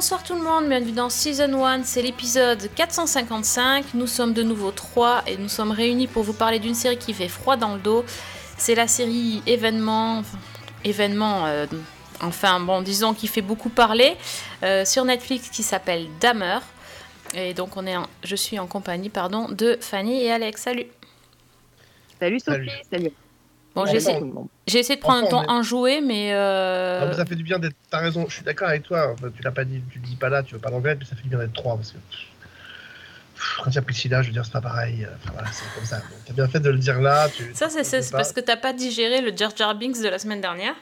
Bonsoir tout le monde, bienvenue dans Season 1, c'est l'épisode 455. Nous sommes de nouveau trois et nous sommes réunis pour vous parler d'une série qui fait froid dans le dos. C'est la série événement, enfin, événement, euh, enfin bon, disons qui fait beaucoup parler euh, sur Netflix qui s'appelle Dahmer. Et donc on est, en- je suis en compagnie, pardon, de Fanny et Alex. Salut. Salut Sophie, Salut. salut. Bon, j'ai essayé, essayé de prendre un temps enjoué, mais euh, Ah, mais ça fait du bien d'être. T'as raison, je suis d'accord avec toi. Enfin, tu l'as pas dit, tu le dis pas là, tu veux pas l'anglais, mais ça fait du bien d'être trois parce que. pff, Quand tu as pris le sida, je veux dire, c'est pas pareil. Enfin voilà, c'est comme ça. T'as bien fait de le dire là. Tu, ça c'est parce que t'as pas digéré le Jar Jar Binks de la semaine dernière.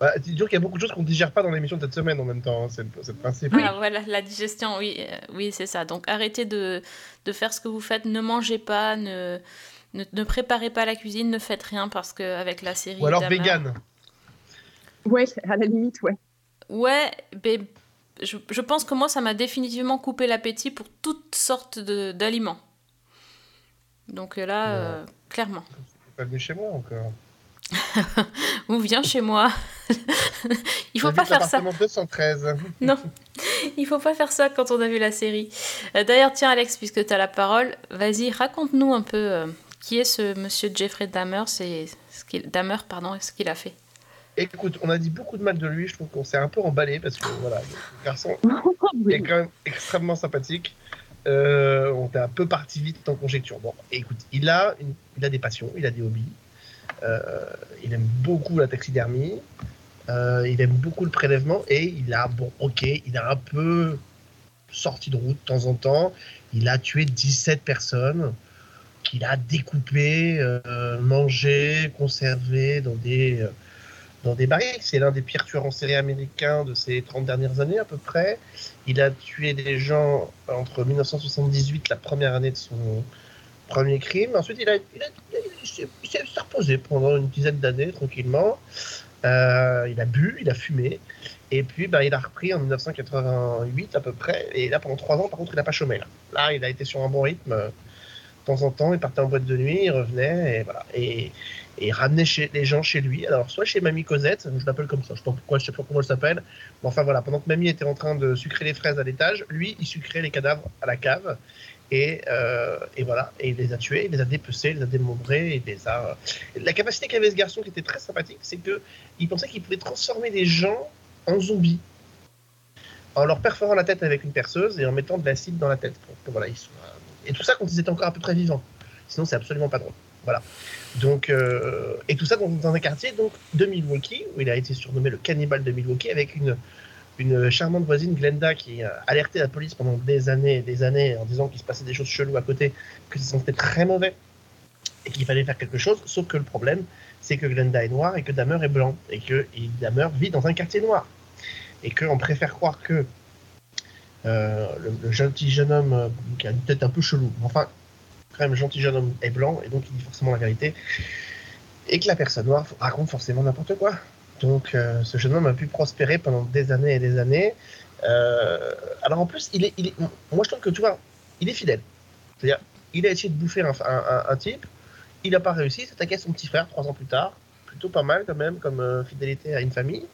Bah, c'est dur qu'il y a beaucoup de choses qu'on digère pas dans l'émission de cette semaine en même temps. hein, C'est le, principe. Ah voilà, la digestion, oui, euh, oui c'est ça. Donc arrêtez de, de faire ce que vous faites, ne mangez pas, ne, ne, ne préparez pas la cuisine, ne faites rien parce qu'avec la série... Ou alors vegan. Ouais, à la limite, ouais. Ouais, mais je, je pense que moi ça m'a définitivement coupé l'appétit pour toutes sortes de- d'aliments. Donc euh, là, Ouais. euh, clairement. Pas venu chez moi encore. Ou viens chez moi. Il faut pas faire ça. l'appartement 213. Non, il faut pas faire ça quand on a vu la série. Euh, D'ailleurs, tiens Alex, puisque tu as la parole, vas-y, raconte-nous un peu euh, qui est ce monsieur Jeffrey Dahmer, c'est ce qu'il Dahmer, pardon, et ce qu'il a fait. Écoute, on a dit beaucoup de mal de lui. Je trouve qu'on s'est un peu emballé parce que voilà, le garçon est quand même extrêmement sympathique. Euh, on est un peu parti vite en conjecture. Bon, écoute, il a, une- il a des passions, il a des hobbies. Euh, il aime beaucoup la taxidermie. Euh, il aime beaucoup le prélèvement et il a, bon, ok, il a un peu sorti de route de temps en temps. Il a tué 17 personnes qu'il a découpées, euh, mangées, conservées dans des, euh, des barriques. C'est l'un des pires tueurs en série américains de ces 30 dernières années à peu près. Il a tué des gens entre 1978, la première année de son premier crime. Ensuite, il, a, il, s'est- reposé pendant une dizaine d'années tranquillement. Euh, il a bu, il a fumé. Et puis, ben, il a repris en 1988 à peu près. Et là, pendant trois ans, par contre, il n'a pas chômé. Là. là, il a été sur un bon rythme. Euh, De temps en temps, il partait en boîte de nuit, il revenait. Et il ramenait les gens chez lui. Alors, soit chez Mamie Cosette, je l'appelle comme ça, je sais pas pourquoi, je sais pas comment elle s'appelle. Mais enfin, voilà, pendant que Mamie était en train de sucrer les fraises à l'étage, lui, il sucrait les cadavres à la cave. Et, euh, voilà, et il les a tués, il les a dépecés, il les a démembrés, il les a. La capacité qu'avait ce garçon qui était très sympathique, c'est que il pensait qu'il pouvait transformer les gens en zombies en leur perforant la tête avec une perceuse et en mettant de l'acide dans la tête. voilà, ils soient- Et tout ça quand ils étaient encore un peu très vivants. Sinon, c'est absolument pas drôle. Voilà. Donc, euh, et tout ça dans, un quartier donc, de Milwaukee, où il a été surnommé le cannibale de Milwaukee, avec une, charmante voisine, Glenda, qui a alerté la police pendant des années et des années en disant qu'il se passait des choses cheloues à côté, que ça sentait très mauvais et qu'il fallait faire quelque chose. Sauf que le problème, c'est que Glenda est noire et que Dahmer est blanc et que Dahmer vit dans un quartier noir et qu'on préfère croire que euh, le, gentil jeune homme euh, qui a une tête un peu chelou, enfin, quand même, le gentil jeune homme est blanc et donc il dit forcément la vérité et que la personne noire raconte forcément n'importe quoi. Donc euh, ce jeune homme a pu prospérer pendant des années et des années. Alors en plus, il est, il est- moi je trouve que tu vois, il est fidèle. C'est-à-dire, il a essayé de bouffer un, type, il n'a pas réussi, il s'attaquait à son petit frère trois ans plus tard. Plutôt pas mal quand même comme fidélité à une famille.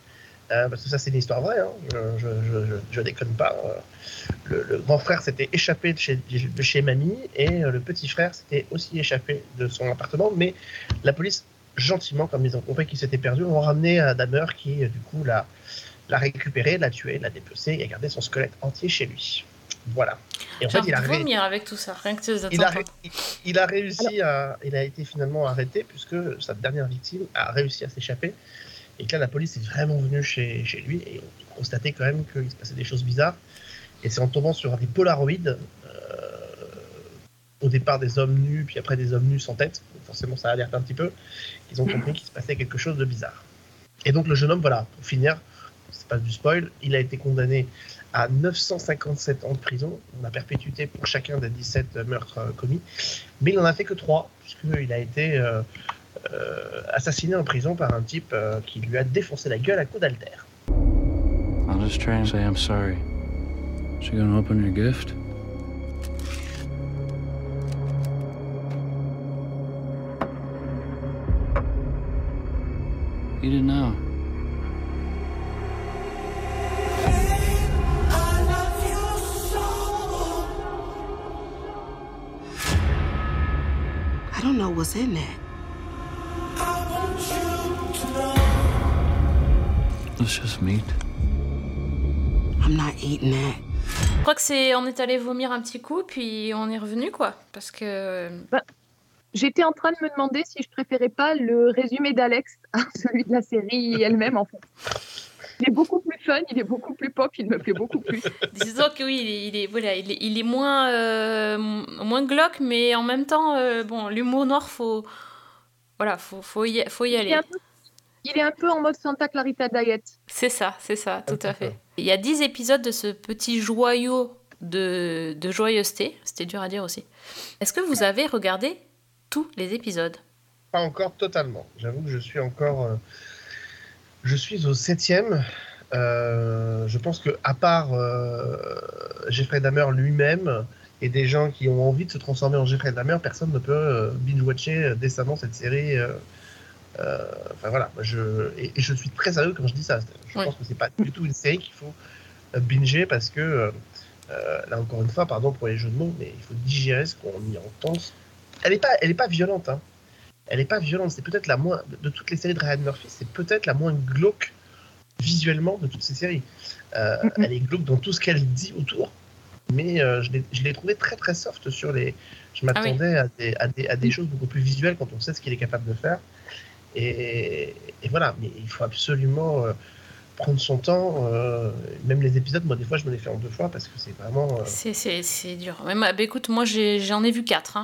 Euh, parce que ça c'est une histoire vraie, hein. je, je, je, je- je déconne pas. Euh, Le, le grand frère s'était échappé de chez, de chez mamie et euh, le petit frère s'était aussi échappé de son appartement, mais la police gentiment, comme ils ont compris qu'il s'était perdu, ont ramené à Dahmer qui, du coup, l'a l'a récupéré, l'a tué, l'a dépecé et a gardé son squelette entier chez lui. Voilà. Et en J'ai fait, il a, ré- avec tout ça, rien que tu il, a, ré- il- a réussi à. Il a été finalement arrêté puisque sa dernière victime a réussi à s'échapper. Et que là, la police est vraiment venue chez, chez lui et on constatait quand même qu'il se passait des choses bizarres. Et c'est en tombant sur des polaroïdes, euh, au départ des hommes nus, puis après des hommes nus sans tête, donc forcément ça alerte un petit peu, ils ont compris qu'il se passait quelque chose de bizarre. Et donc le jeune homme, voilà, pour finir, c'est pas du spoil, il a été condamné à 957 ans de prison, la perpétuité pour chacun des 17 meurtres euh, commis, mais il n'en a fait que 3, puisqu'il a été euh, euh, assassiné en prison par un type euh, qui lui a défoncé la gueule à coups d'altère. Just. She gonna open your gift? I don't know what's in that. Let's just meet. I'm not eating that. Je crois que c'est. On est allé vomir un petit coup, puis on est revenu, quoi. Parce que. J'étais en train de me demander si je préférais pas le résumé d'Alex à celui de la série elle-même, en fait. Il est beaucoup plus fun, il est beaucoup plus pop, il me plaît beaucoup plus. Disons que oui, il est, il est- voilà, il est, il est moins, euh, moins glauque, mais en même temps, euh, bon, l'humour noir, faut. Voilà, faut, faut, y, faut y Il est, aller. un peu, il est un peu en mode Santa Clarita Diet. C'est ça, c'est ça, tout à fait. Il y a 10 épisodes de ce petit joyau de, de joyeuseté. C'était dur à dire aussi. Est-ce que vous avez regardé tous les épisodes? Pas encore totalement. J'avoue que je suis encore. euh, je suis au septième. Euh, je pense que à part euh, Jeffrey Dahmer lui-même et des gens qui ont envie de se transformer en Jeffrey Dahmer, personne ne peut euh, binge-watcher décemment cette série. euh, Enfin voilà, je, et, et je suis très sérieux quand je dis ça. Je Oui. pense que c'est pas du tout une série qu'il faut euh, binger parce que euh, euh, là encore une fois, pardon pour les jeux de mots, mais il faut digérer ce qu'on y entend. Elle est pas, elle est pas violente. Hein. Elle est pas violente. C'est peut-être la moins de, toutes les séries de Ryan Murphy, c'est peut-être la moins glauque visuellement de toutes ces séries. Euh. Elle est glauque dans tout ce qu'elle dit autour, mais euh, je l'ai- je l'ai trouvé très très soft sur les. Je m'attendais à, des, à, des, à des choses beaucoup plus visuelles quand on sait ce qu'il est capable de faire. Et, et voilà, mais il faut absolument euh, prendre son temps. euh, même les épisodes, moi des fois je me les fais en deux fois parce que c'est vraiment. euh, C'est- dur. Mais bah, écoute, moi j'en ai, vu 4.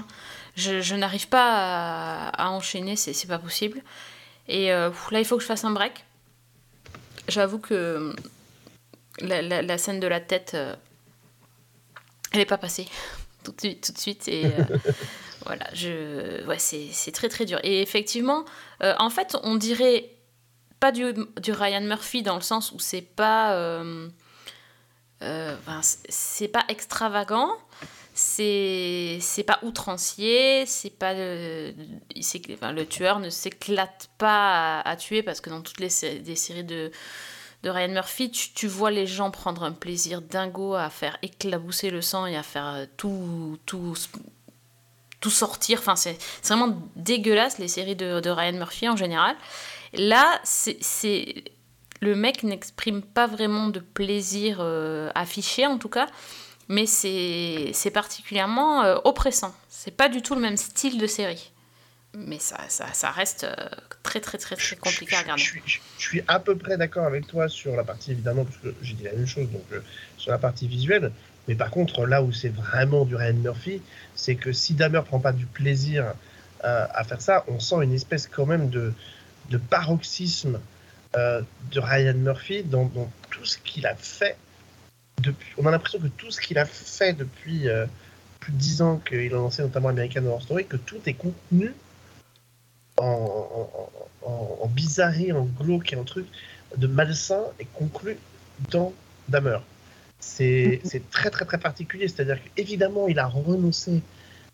Je, je n'arrive pas à, à enchaîner, c'est c'est pas possible. Et là, il faut que je fasse un break. J'avoue que la, la- la scène de la tête, elle n'est pas passée tout de suite. Tout de suite et, voilà, je, ouais, c'est c'est très très dur. Et effectivement, euh, en fait, on dirait pas du, Ryan Murphy dans le sens où c'est pas. euh, euh, c'est- pas extravagant, c'est pas outrancier, c'est pas le, tueur ne s'éclate pas à, tuer parce que dans toutes les des séries de de Ryan Murphy, tu, vois les gens prendre un plaisir dingo à faire éclabousser le sang et à faire tout tout tout sortir. Enfin, c'est vraiment dégueulasse les séries de, de Ryan Murphy en général. Là, c'est le mec n'exprime pas vraiment de plaisir euh, affiché en tout cas, mais c'est particulièrement euh, oppressant. C'est pas du tout le même style de série. Mais ça, ça, ça reste euh, très très très très compliqué à Je- regarder. Je, suis- je- je suis à peu près d'accord avec toi sur la partie, évidemment, parce que j'ai dit la même chose, donc sur la partie visuelle. Mais par contre, là où c'est vraiment du Ryan Murphy, c'est que si Dahmer prend pas du plaisir euh, à faire ça, on sent une espèce quand même de, de paroxysme euh, de Ryan Murphy dans, tout ce qu'il a fait. On a l'impression que tout ce qu'il a fait depuis euh, plus de dix ans qu'il a lancé notamment American Horror Story, que tout est contenu en, en, bizarrerie, en glauque et en truc de malsain et conclu dans Dahmer. C'est très très très particulier, c'est-à-dire qu'évidemment il a renoncé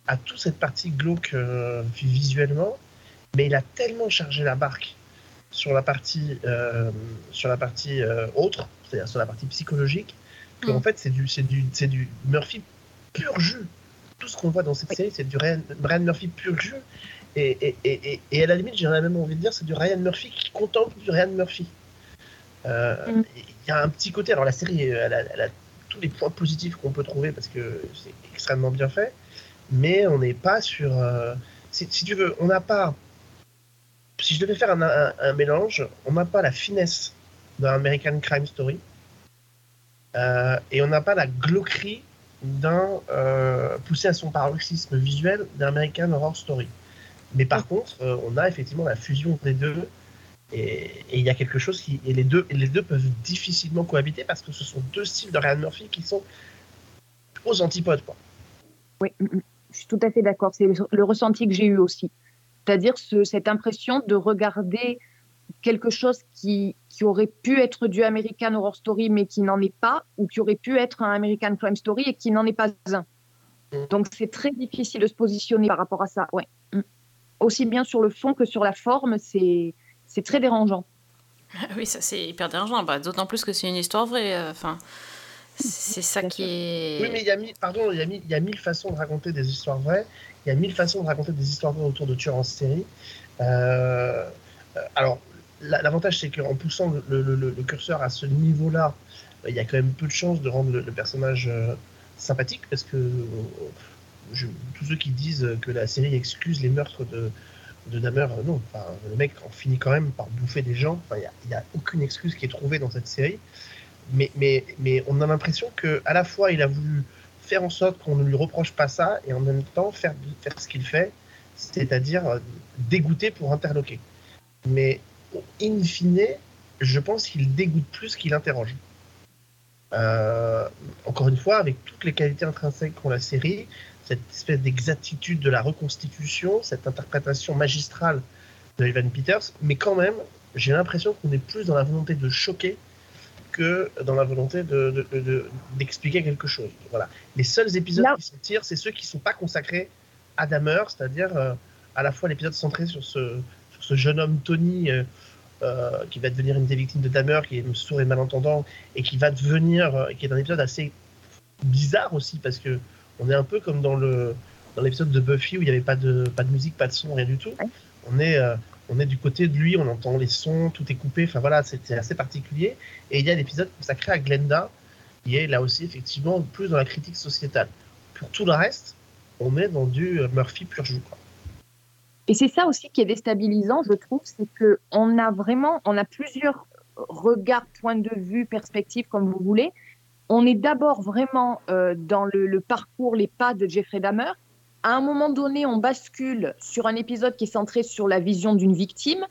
à toute cette partie glauque euh, visuellement, mais il a tellement chargé la barque sur la partie, euh, sur la partie euh, autre, c'est-à-dire sur la partie psychologique, qu'en Mm. fait c'est du, du, du Murphy pur jus. Tout ce qu'on voit dans cette série, c'est du Ryan, Ryan Murphy pur jus. Et, et, et, et- à la limite, j'aurais même envie de dire, c'est du Ryan Murphy qui contemple du Ryan Murphy. Euh, Mm. Il y a un petit côté, alors la série, elle a, elle a tous les points positifs qu'on peut trouver parce que c'est extrêmement bien fait, mais on n'est pas sur. euh, si, tu veux, on n'a pas. Si je devais faire un, mélange, on n'a pas la finesse d'un American Crime Story euh, et on n'a pas la glauquerie d'un euh, poussé à son paroxysme visuel d'un American Horror Story. Mais par contre, euh, on a effectivement la fusion des deux. Et il y a quelque chose qui. Et les deux, les deux peuvent difficilement cohabiter parce que ce sont deux styles de Ryan Murphy qui sont aux antipodes. Quoi. Oui, je suis tout à fait d'accord. C'est le, ressenti que j'ai eu aussi. C'est-à-dire ce- cette impression de regarder quelque chose qui, qui aurait pu être du American Horror Story mais qui n'en est pas, ou qui aurait pu être un American Crime Story et qui n'en est pas un. Donc c'est très difficile de se positionner par rapport à ça. Ouais. Aussi bien sur le fond que sur la forme, c'est c'est très dérangeant. Oui, ça c'est hyper dérangeant. Bah, D'autant plus que c'est une histoire vraie. euh, Enfin, c'est ça qui est. Oui, mais il y a mille, pardon, il y a mille, il y a mille façons de raconter des histoires vraies. Il y a mille façons de raconter des histoires vraies autour de tueurs en série. Euh, alors, la- l'avantage, c'est qu'en poussant le, le- le- le curseur à ce niveau-là, euh, il y a quand même peu de chances de rendre le, le personnage euh, sympathique, parce que euh, je- tous ceux qui disent que la série excuse les meurtres de, de Dahmer, euh, non. Le mec en finit quand même par bouffer des gens. Il n'y a aucune excuse qui est trouvée dans cette série. Mais, mais, mais on a l'impression que à la fois il a voulu faire en sorte qu'on ne lui reproche pas ça et en même temps faire, faire ce qu'il fait, c'est-à-dire euh, dégoûter pour interloquer. Mais in fine, je pense qu'il dégoûte plus qu'il interroge. Euh, encore une fois, avec toutes les qualités intrinsèques qu'ont la série, cette espèce d'exactitude de la reconstitution, cette interprétation magistrale de Evan Peters, mais quand même, j'ai l'impression qu'on est plus dans la volonté de choquer que dans la volonté de- de- de- de- d'expliquer quelque chose. Voilà. Les seuls épisodes qui s'en tirent, c'est ceux qui ne sont pas consacrés à Dahmer, c'est-à-dire euh, à la fois l'épisode centré sur ce, sur ce jeune homme Tony euh, euh, qui va devenir une des victimes de Dahmer, qui est sourd et malentendant, et qui va devenir, qui est un épisode assez bizarre aussi, parce que on est un peu comme dans le dans l'épisode de Buffy où il n'y avait pas de, pas de musique, pas de son, rien du tout. On est, euh, on est du côté de lui, on entend les sons, tout est coupé, enfin voilà, c'était assez particulier. Et il y a l'épisode consacré à Glenda, qui est là aussi effectivement plus dans la critique sociétale. Pour tout le reste, on est dans du euh, Murphy pur jus. quoi. Et c'est ça aussi qui est déstabilisant, je trouve, c'est que on a vraiment, on a plusieurs regards, points de vue, perspectives, comme vous voulez. On est d'abord vraiment euh, dans le, parcours, les pas de Jeffrey Dahmer. À un moment donné, on bascule sur un épisode qui est centré sur la vision d'une victime.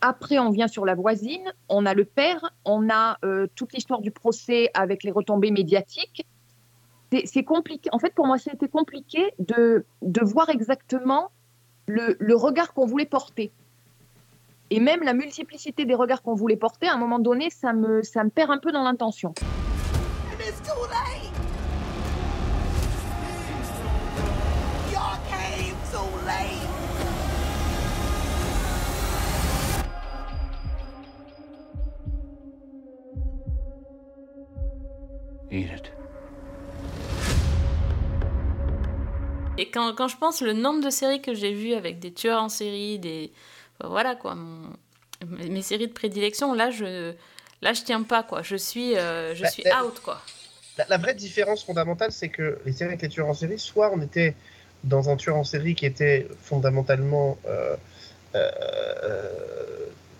Après, on vient sur la voisine, on a le père, on a euh, toute l'histoire du procès avec les retombées médiatiques. C'est- compliqué. En fait, pour moi, c'était compliqué de, voir exactement le, regard qu'on voulait porter. Et même la multiplicité des regards qu'on voulait porter, à un moment donné, ça me perd un peu dans l'intention. It's too late. Y'all came too late. Eat it. Et quand, quand je pense le nombre de séries que j'ai vues avec des tueurs en série, des. enfin, voilà quoi, mon- mes séries de prédilection, là je. Là, je tiens pas, quoi. Je suis, euh, je Bah, suis out, quoi. La, la vraie différence fondamentale, c'est que les séries avec les tueurs en série, soit on était dans un tueur en série qui était fondamentalement euh, euh,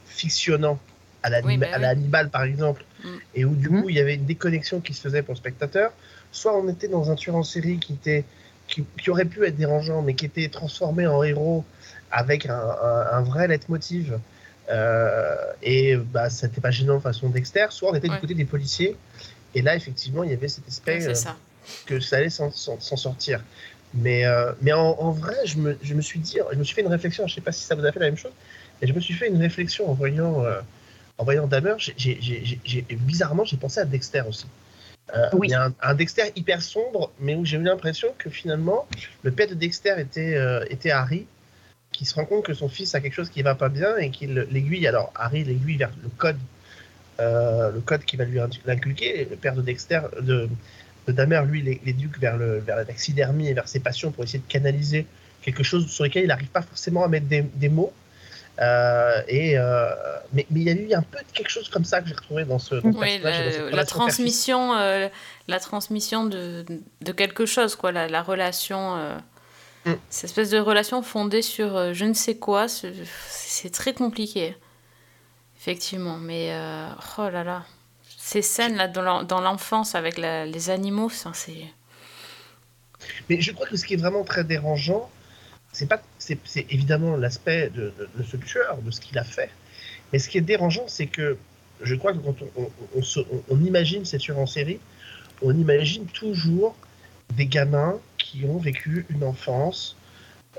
fictionnant à la, Oui, bah à oui. la Hannibal, par exemple, Mm. et où du coup il y avait une déconnexion qui se faisait pour le spectateur, soit on était dans un tueur en série qui, était, qui, qui aurait pu être dérangeant, mais qui était transformé en héros avec un, un- un vrai leitmotiv. Euh, et bah, ça n'était pas gênant façon Dexter, soit on était Ouais. du côté des policiers, et là effectivement il y avait cet aspect euh, ça. que ça allait s'en- sortir. Mais, euh, mais en, en vrai, je me, je me suis dit, je me suis fait une réflexion, je sais pas si ça vous a fait la même chose, mais je me suis fait une réflexion en voyant, euh, en voyant Dahmer, j'ai- bizarrement, j'ai pensé à Dexter aussi. Euh, Oui. Il y a un, un Dexter hyper sombre, mais où j'ai eu l'impression que finalement, le père de Dexter était, euh, était Harry, qui se rend compte que son fils a quelque chose qui va pas bien et qu'il l'aiguille. Alors, Harry l'aiguille vers le code, euh, le code qui va lui. Et Le père de Dexter, de, de lui, l'é- l'éduque vers, le, vers la taxidermie et vers ses passions pour essayer de canaliser quelque chose sur lequel il n'arrive pas forcément à mettre des, des mots. Euh, et, euh, mais mais il y a eu un peu de quelque chose comme ça que j'ai retrouvé dans ce, dans Oui, dans la, transmission, euh, la transmission de, de quelque chose, quoi, la, la relation, Mm. cette espèce de relation fondée sur euh, je ne sais quoi, c'est très compliqué, effectivement. Mais euh, oh là là, ces scènes là dans l'en- dans l'enfance avec la- les animaux, ça, c'est Mais je crois que ce qui est vraiment très dérangeant, c'est pas, c'est, évidemment l'aspect de, de- de ce tueur, de ce qu'il a fait. Mais ce qui est dérangeant, c'est que je crois que quand on, on- on se- on- on imagine ces tueurs en série, on imagine toujours des gamins qui ont vécu une enfance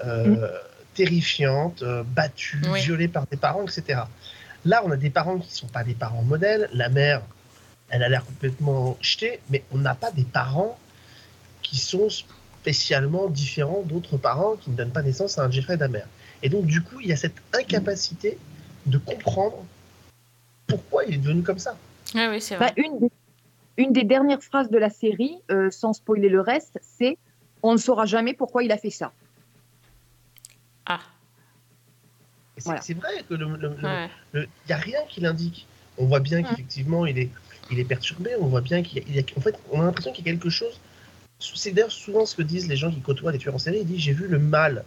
euh, terrifiante, euh, battue, Oui. violée par des parents, etc. Là, on a des parents qui ne sont pas des parents modèles. La mère, elle a l'air complètement jetée, mais on n'a pas des parents qui sont spécialement différents d'autres parents qui ne donnent pas naissance à un Jeffrey Dahmer. Et donc, du coup, il y a cette incapacité de comprendre pourquoi il est devenu comme ça. Ouais, oui, c'est Bah, vrai. une, des, une des dernières phrases de la série, euh, sans spoiler le reste, c'est On ne saura jamais pourquoi il a fait ça. Ah, c'est Voilà. vrai que le, ouais. il n'y a rien qui l'indique. On voit bien Ouais. qu'effectivement, il est, il est perturbé. On voit bien qu'il y a, il y a- En fait, on a l'impression qu'il y a quelque chose. C'est d'ailleurs souvent ce que disent les gens qui côtoient des tueurs en série. Ils disent J'ai vu le mal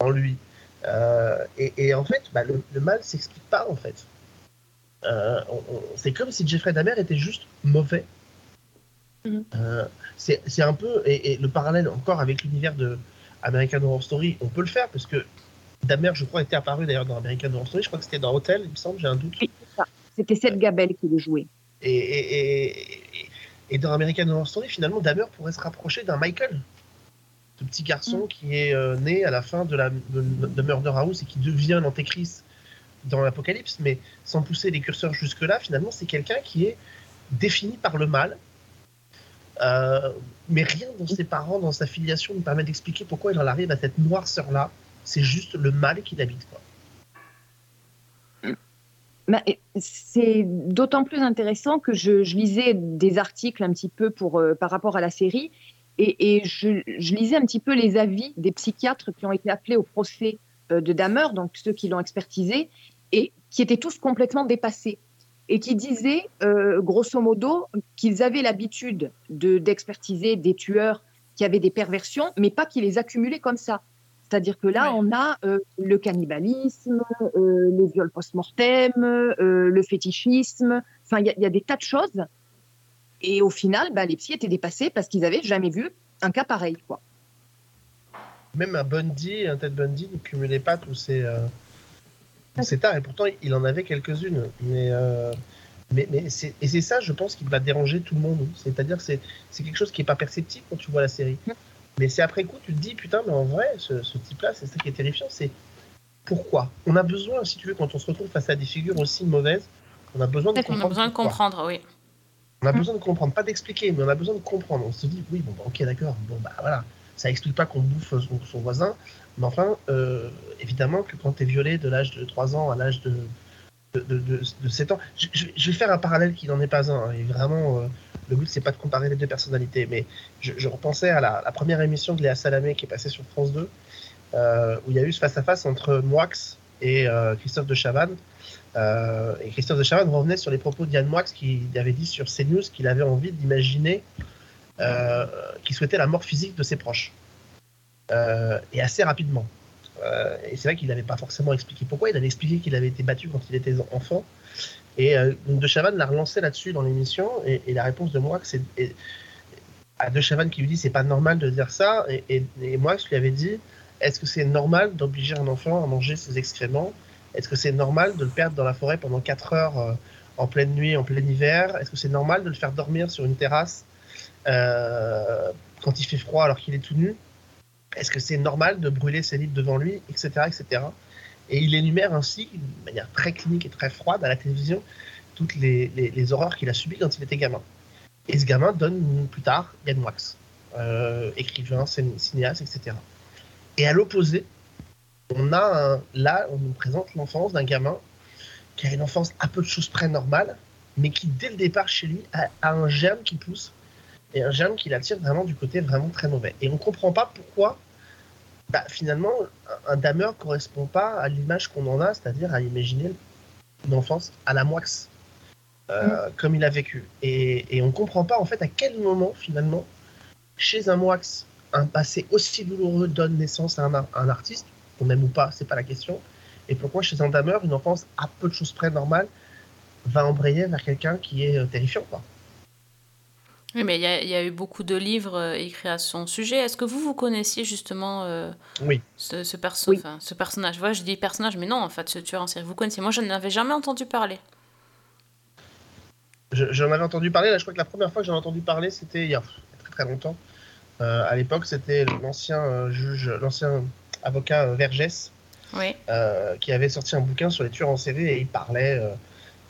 en lui. Euh, et, et en fait, bah, le, le mal s'explique pas, en fait. Euh, c'est comme si Jeffrey Dahmer était juste mauvais. Mhm. Euh, c'est un peu. Et, et le parallèle encore avec l'univers de American Horror Story, on peut le faire parce que Dahmer, je crois, était apparu d'ailleurs dans American Horror Story. Je crois que c'était dans Hotel, il me semble, j'ai un doute. Oui. C'était Seth Gabel qui le jouait. Et, et, et, et dans American Horror Story, finalement, Dahmer pourrait se rapprocher d'un Michael, ce petit garçon qui est euh, né à la fin de, la, de, de Murder House et qui devient l'antéchrist dans l'Apocalypse, mais sans pousser les curseurs jusque-là, finalement, c'est quelqu'un qui est défini par le mal. Euh, mais rien dans ses parents, dans sa filiation, ne permet d'expliquer pourquoi il en arrive à cette noirceur-là. C'est juste le mal qui l'habite. quoi. Bah, C'est d'autant plus intéressant que je, lisais des articles un petit peu pour, euh, par rapport à la série et, je lisais un petit peu les avis des psychiatres qui ont été appelés au procès euh, de Dahmer, donc ceux qui l'ont expertisé, et qui étaient tous complètement dépassés et qui disaient, euh, grosso modo, qu'ils avaient l'habitude de- d'expertiser des tueurs qui avaient des perversions, mais pas qu'ils les accumulaient comme ça. C'est-à-dire que là, Ouais. on a euh, le cannibalisme, euh, les viols post-mortem, euh, le fétichisme. Enfin, il y, a- il y a des tas de choses. Et au final, bah, les psys étaient dépassés parce qu'ils n'avaient jamais vu un cas pareil. Quoi. Même un Bundy, un Ted Bundy ne cumulait pas tous ces, euh, tous ces tares, et pourtant il en avait quelques-unes. Mais, euh, mais, mais c'est, et c'est ça, je pense, qui va déranger tout le monde. C'est-à-dire c'est, c'est quelque chose qui n'est pas perceptible quand tu vois la série. Mais c'est après coup, tu te dis, putain, mais en vrai, ce, ce type-là, c'est ça qui est terrifiant, c'est pourquoi? On a besoin, si tu veux, quand on se retrouve face à des figures aussi mauvaises, on a besoin de On comprendre. a besoin de comprendre, oui. On a Mm. besoin de comprendre, pas d'expliquer, mais on a besoin de comprendre. On se dit, oui, bon, bah, ok, d'accord, bon, bah voilà, ça explique pas qu'on bouffe son, voisin, mais enfin, euh, évidemment que quand tu es violé de l'âge de 3 ans à l'âge de, de, de, de- de 7 ans, je, vais faire un parallèle qui n'en est pas un, hein, et vraiment, euh, le but, c'est pas de comparer les deux personnalités, mais je, repensais à la, première émission de Léa Salamé qui est passée sur France 2, euh, où il y a eu ce face-à-face entre Moix et Christophe de Chavannes. Et Christophe de Chavannes revenait sur les propos d'Yann Moix qui avait dit sur CNews qu'il avait envie d'imaginer euh, qu'il souhaitait la mort physique de ses proches. Euh, et assez rapidement. Euh, et c'est vrai qu'il n'avait pas forcément expliqué pourquoi. Il avait expliqué qu'il avait été battu quand il était enfant. Et De Chavannes l'a relancé là-dessus dans l'émission. Et, la réponse de Moix, c'est à De Chavannes qui lui dit c'est pas normal de dire ça. Et, et, et Moix lui avait dit est-ce que c'est normal d'obliger un enfant à manger ses excréments? Est-ce que c'est normal de le perdre dans la forêt pendant 4 heures en pleine nuit, en plein hiver? Est-ce que c'est normal de le faire dormir sur une terrasse quand il fait froid alors qu'il est tout nu Est-ce que c'est normal de brûler ses livres devant lui, etc., etc. Et il énumère ainsi, de manière très clinique et très froide à la télévision, toutes les, horreurs qu'il a subies quand il était gamin. Et ce gamin donne plus tard Yann Wax, euh, écrivain, cin- cinéaste, etc. Et à l'opposé, on a là, on nous présente l'enfance d'un gamin qui a une enfance à peu de choses près normale, mais qui dès le départ chez lui a, a un germe qui pousse et un germe qui l'attire vraiment du côté vraiment très mauvais. Et on ne comprend pas pourquoi bah, finalement un, Dahmer ne correspond pas à l'image qu'on en a, c'est-à-dire à imaginer une enfance à la moix, euh, comme il a vécu. Et, et on ne comprend pas en fait à quel moment finalement, chez un moix, un passé aussi douloureux donne naissance à un, ar- un artiste, qu'on aime ou pas, c'est pas la question. Et pourquoi chez un Dahmer, une enfance à peu de choses près normale va embrayer vers quelqu'un qui est euh, terrifiant quoi. Oui, mais il y, a- il y a eu beaucoup de livres euh, écrits à son sujet. Est-ce que vous, vous connaissiez justement euh, Oui. ce, ce, perso Oui. ce personnage? Je dis personnage, mais non, en fait, ce tueur en série. Vous connaissez Moi, je n'avais jamais entendu parler. Je- J'en avais entendu parler, là, je crois que la première fois que j'en ai entendu parler, c'était il y a très très longtemps. Euh, à l'époque, c'était l'ancien juge, l'ancien avocat Vergès, Oui. qui avait sorti un bouquin sur les tueurs en série et il parlait,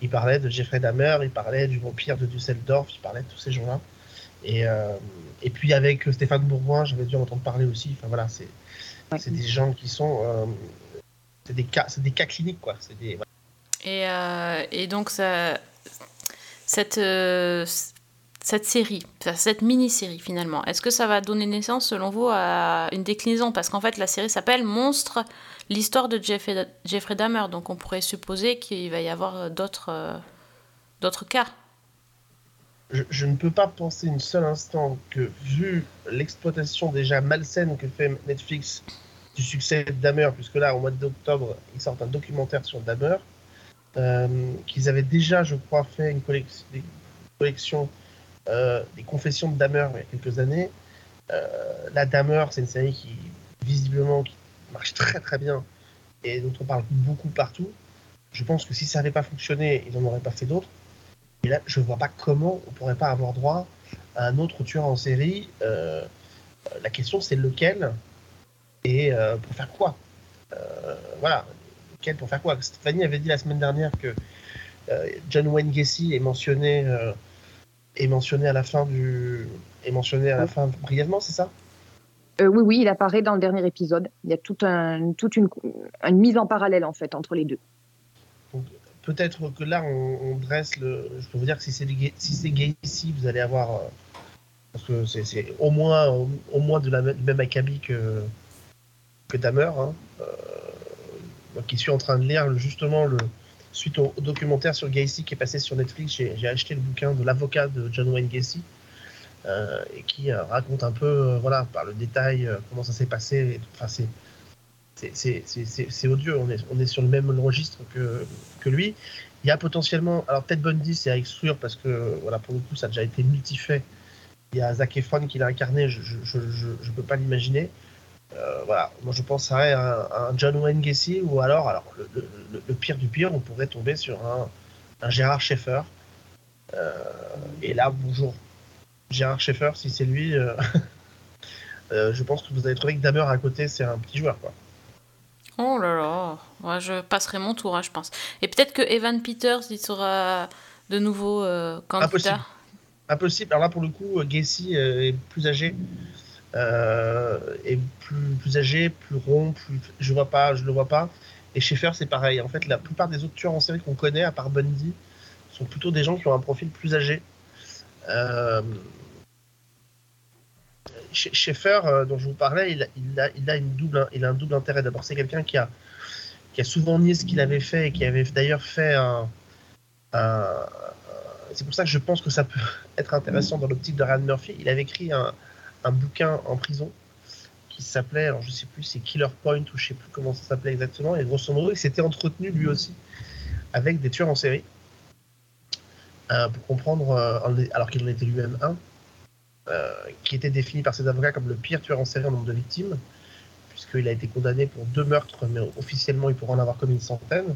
il parlait de Jeffrey Dahmer, il parlait du vampire de Düsseldorf, il parlait de tous ces gens-là. Et, euh, et puis avec Stéphane Bourgoin, j'avais dû en entendre parler aussi. Enfin voilà, c'est Ouais. des gens qui sont, euh, c'est des cas, des cas cliniques quoi. Des, voilà. Et, euh, et donc, ça, cette, cette série, cette mini-série finalement, est-ce que ça va donner naissance selon vous à une déclinaison? Parce qu'en fait, la série s'appelle Monstre, l'histoire de Jeffrey, Jeffrey Dahmer. Donc, on pourrait supposer qu'il va y avoir d'autres euh, d'autres cas. Je, ne peux pas penser une seule instant que, vu l'exploitation déjà malsaine que fait Netflix du succès de Dahmer, puisque là, au mois d'octobre, ils sortent un documentaire sur Dahmer, euh, qu'ils avaient déjà, je crois, fait une collection, des collections euh, des confessions de Dahmer il y a quelques années. Euh, la Dahmer, c'est une série qui, visiblement, marche très très bien et dont on parle beaucoup partout. Je pense que si ça n'avait pas fonctionné, ils n'en auraient pas fait d'autres. Et là, je ne vois pas comment on pourrait pas avoir droit à un autre tueur en série. Euh, la question, c'est lequel et euh, pour faire quoi? Euh, Voilà, lequel pour faire quoi? Stéphanie avait dit la semaine dernière que John Wayne Gacy est mentionné, est mentionné à la fin du, est mentionné à la fin brièvement, c'est ça? Euh, oui, oui, il apparaît dans le dernier épisode. Il y a tout un, toute une, une mise en parallèle en fait entre les deux. Peut-être que là, on, dresse le. Je peux vous dire que si c'est si c'est Gacy, vous allez avoir euh, parce que c'est- au moins au, moins de la même- même acabit que que Dahmer. Hein. Euh, moi qui suis en train de lire justement le suite au, documentaire sur Gacy qui est passé sur Netflix, j'ai acheté le bouquin de l'avocat de John Wayne Gacy euh, et qui euh, raconte un peu, voilà, par le détail, comment ça s'est passé. Enfin, c'est c'est- odieux. On est, sur le même registre que, lui. Il y a potentiellement, alors Ted Bundy, c'est à exclure parce que voilà, pour le coup, ça a déjà été multifait. Il y a Zac Efron qui l'a incarné, je je peux pas l'imaginer. Euh, voilà, moi je penserais à un, John Wayne Gacy ou alors, alors le, pire du pire, on pourrait tomber sur un, Gérard Schaeffer. Euh, et là, bonjour, Gérard Schaeffer, si c'est lui, euh, je pense que vous allez trouver que Dahmer à côté, c'est un petit joueur. Quoi. Oh là là, je passerai mon tour, hein, je pense. Et peut-être que Evan Peters, il sera de nouveau euh, candidat. Impossible. Impossible. Alors là, pour le coup, euh, Gacy euh, est plus âgé. Euh, est plus, plus âgé, plus rond, plus... je vois pas, je le vois pas. Et Schaeffer, c'est pareil. En fait, la plupart des autres tueurs en série qu'on connaît, à part Bundy, sont plutôt des gens qui ont un profil plus âgé. Sch- Schaeffer, euh, dont je vous parlais, il a, une double, il a un double intérêt. D'abord, c'est quelqu'un qui a, qui a souvent nié ce qu'il avait fait et qui avait d'ailleurs fait un, c'est pour ça que je pense que ça peut être intéressant dans l'optique de Ryan Murphy. Il avait écrit un, bouquin en prison qui s'appelait, alors je sais plus, c'est Killer Point ou je sais plus comment ça s'appelait exactement. Et grosso modo, il s'était entretenu lui aussi avec des tueurs en série euh, pour comprendre, euh, alors qu'il en était lui-même un, qui était défini par ses avocats comme le pire tueur en série en nombre de victimes, puisqu'il a été condamné pour deux meurtres, mais officiellement il pourra en avoir commis une centaine.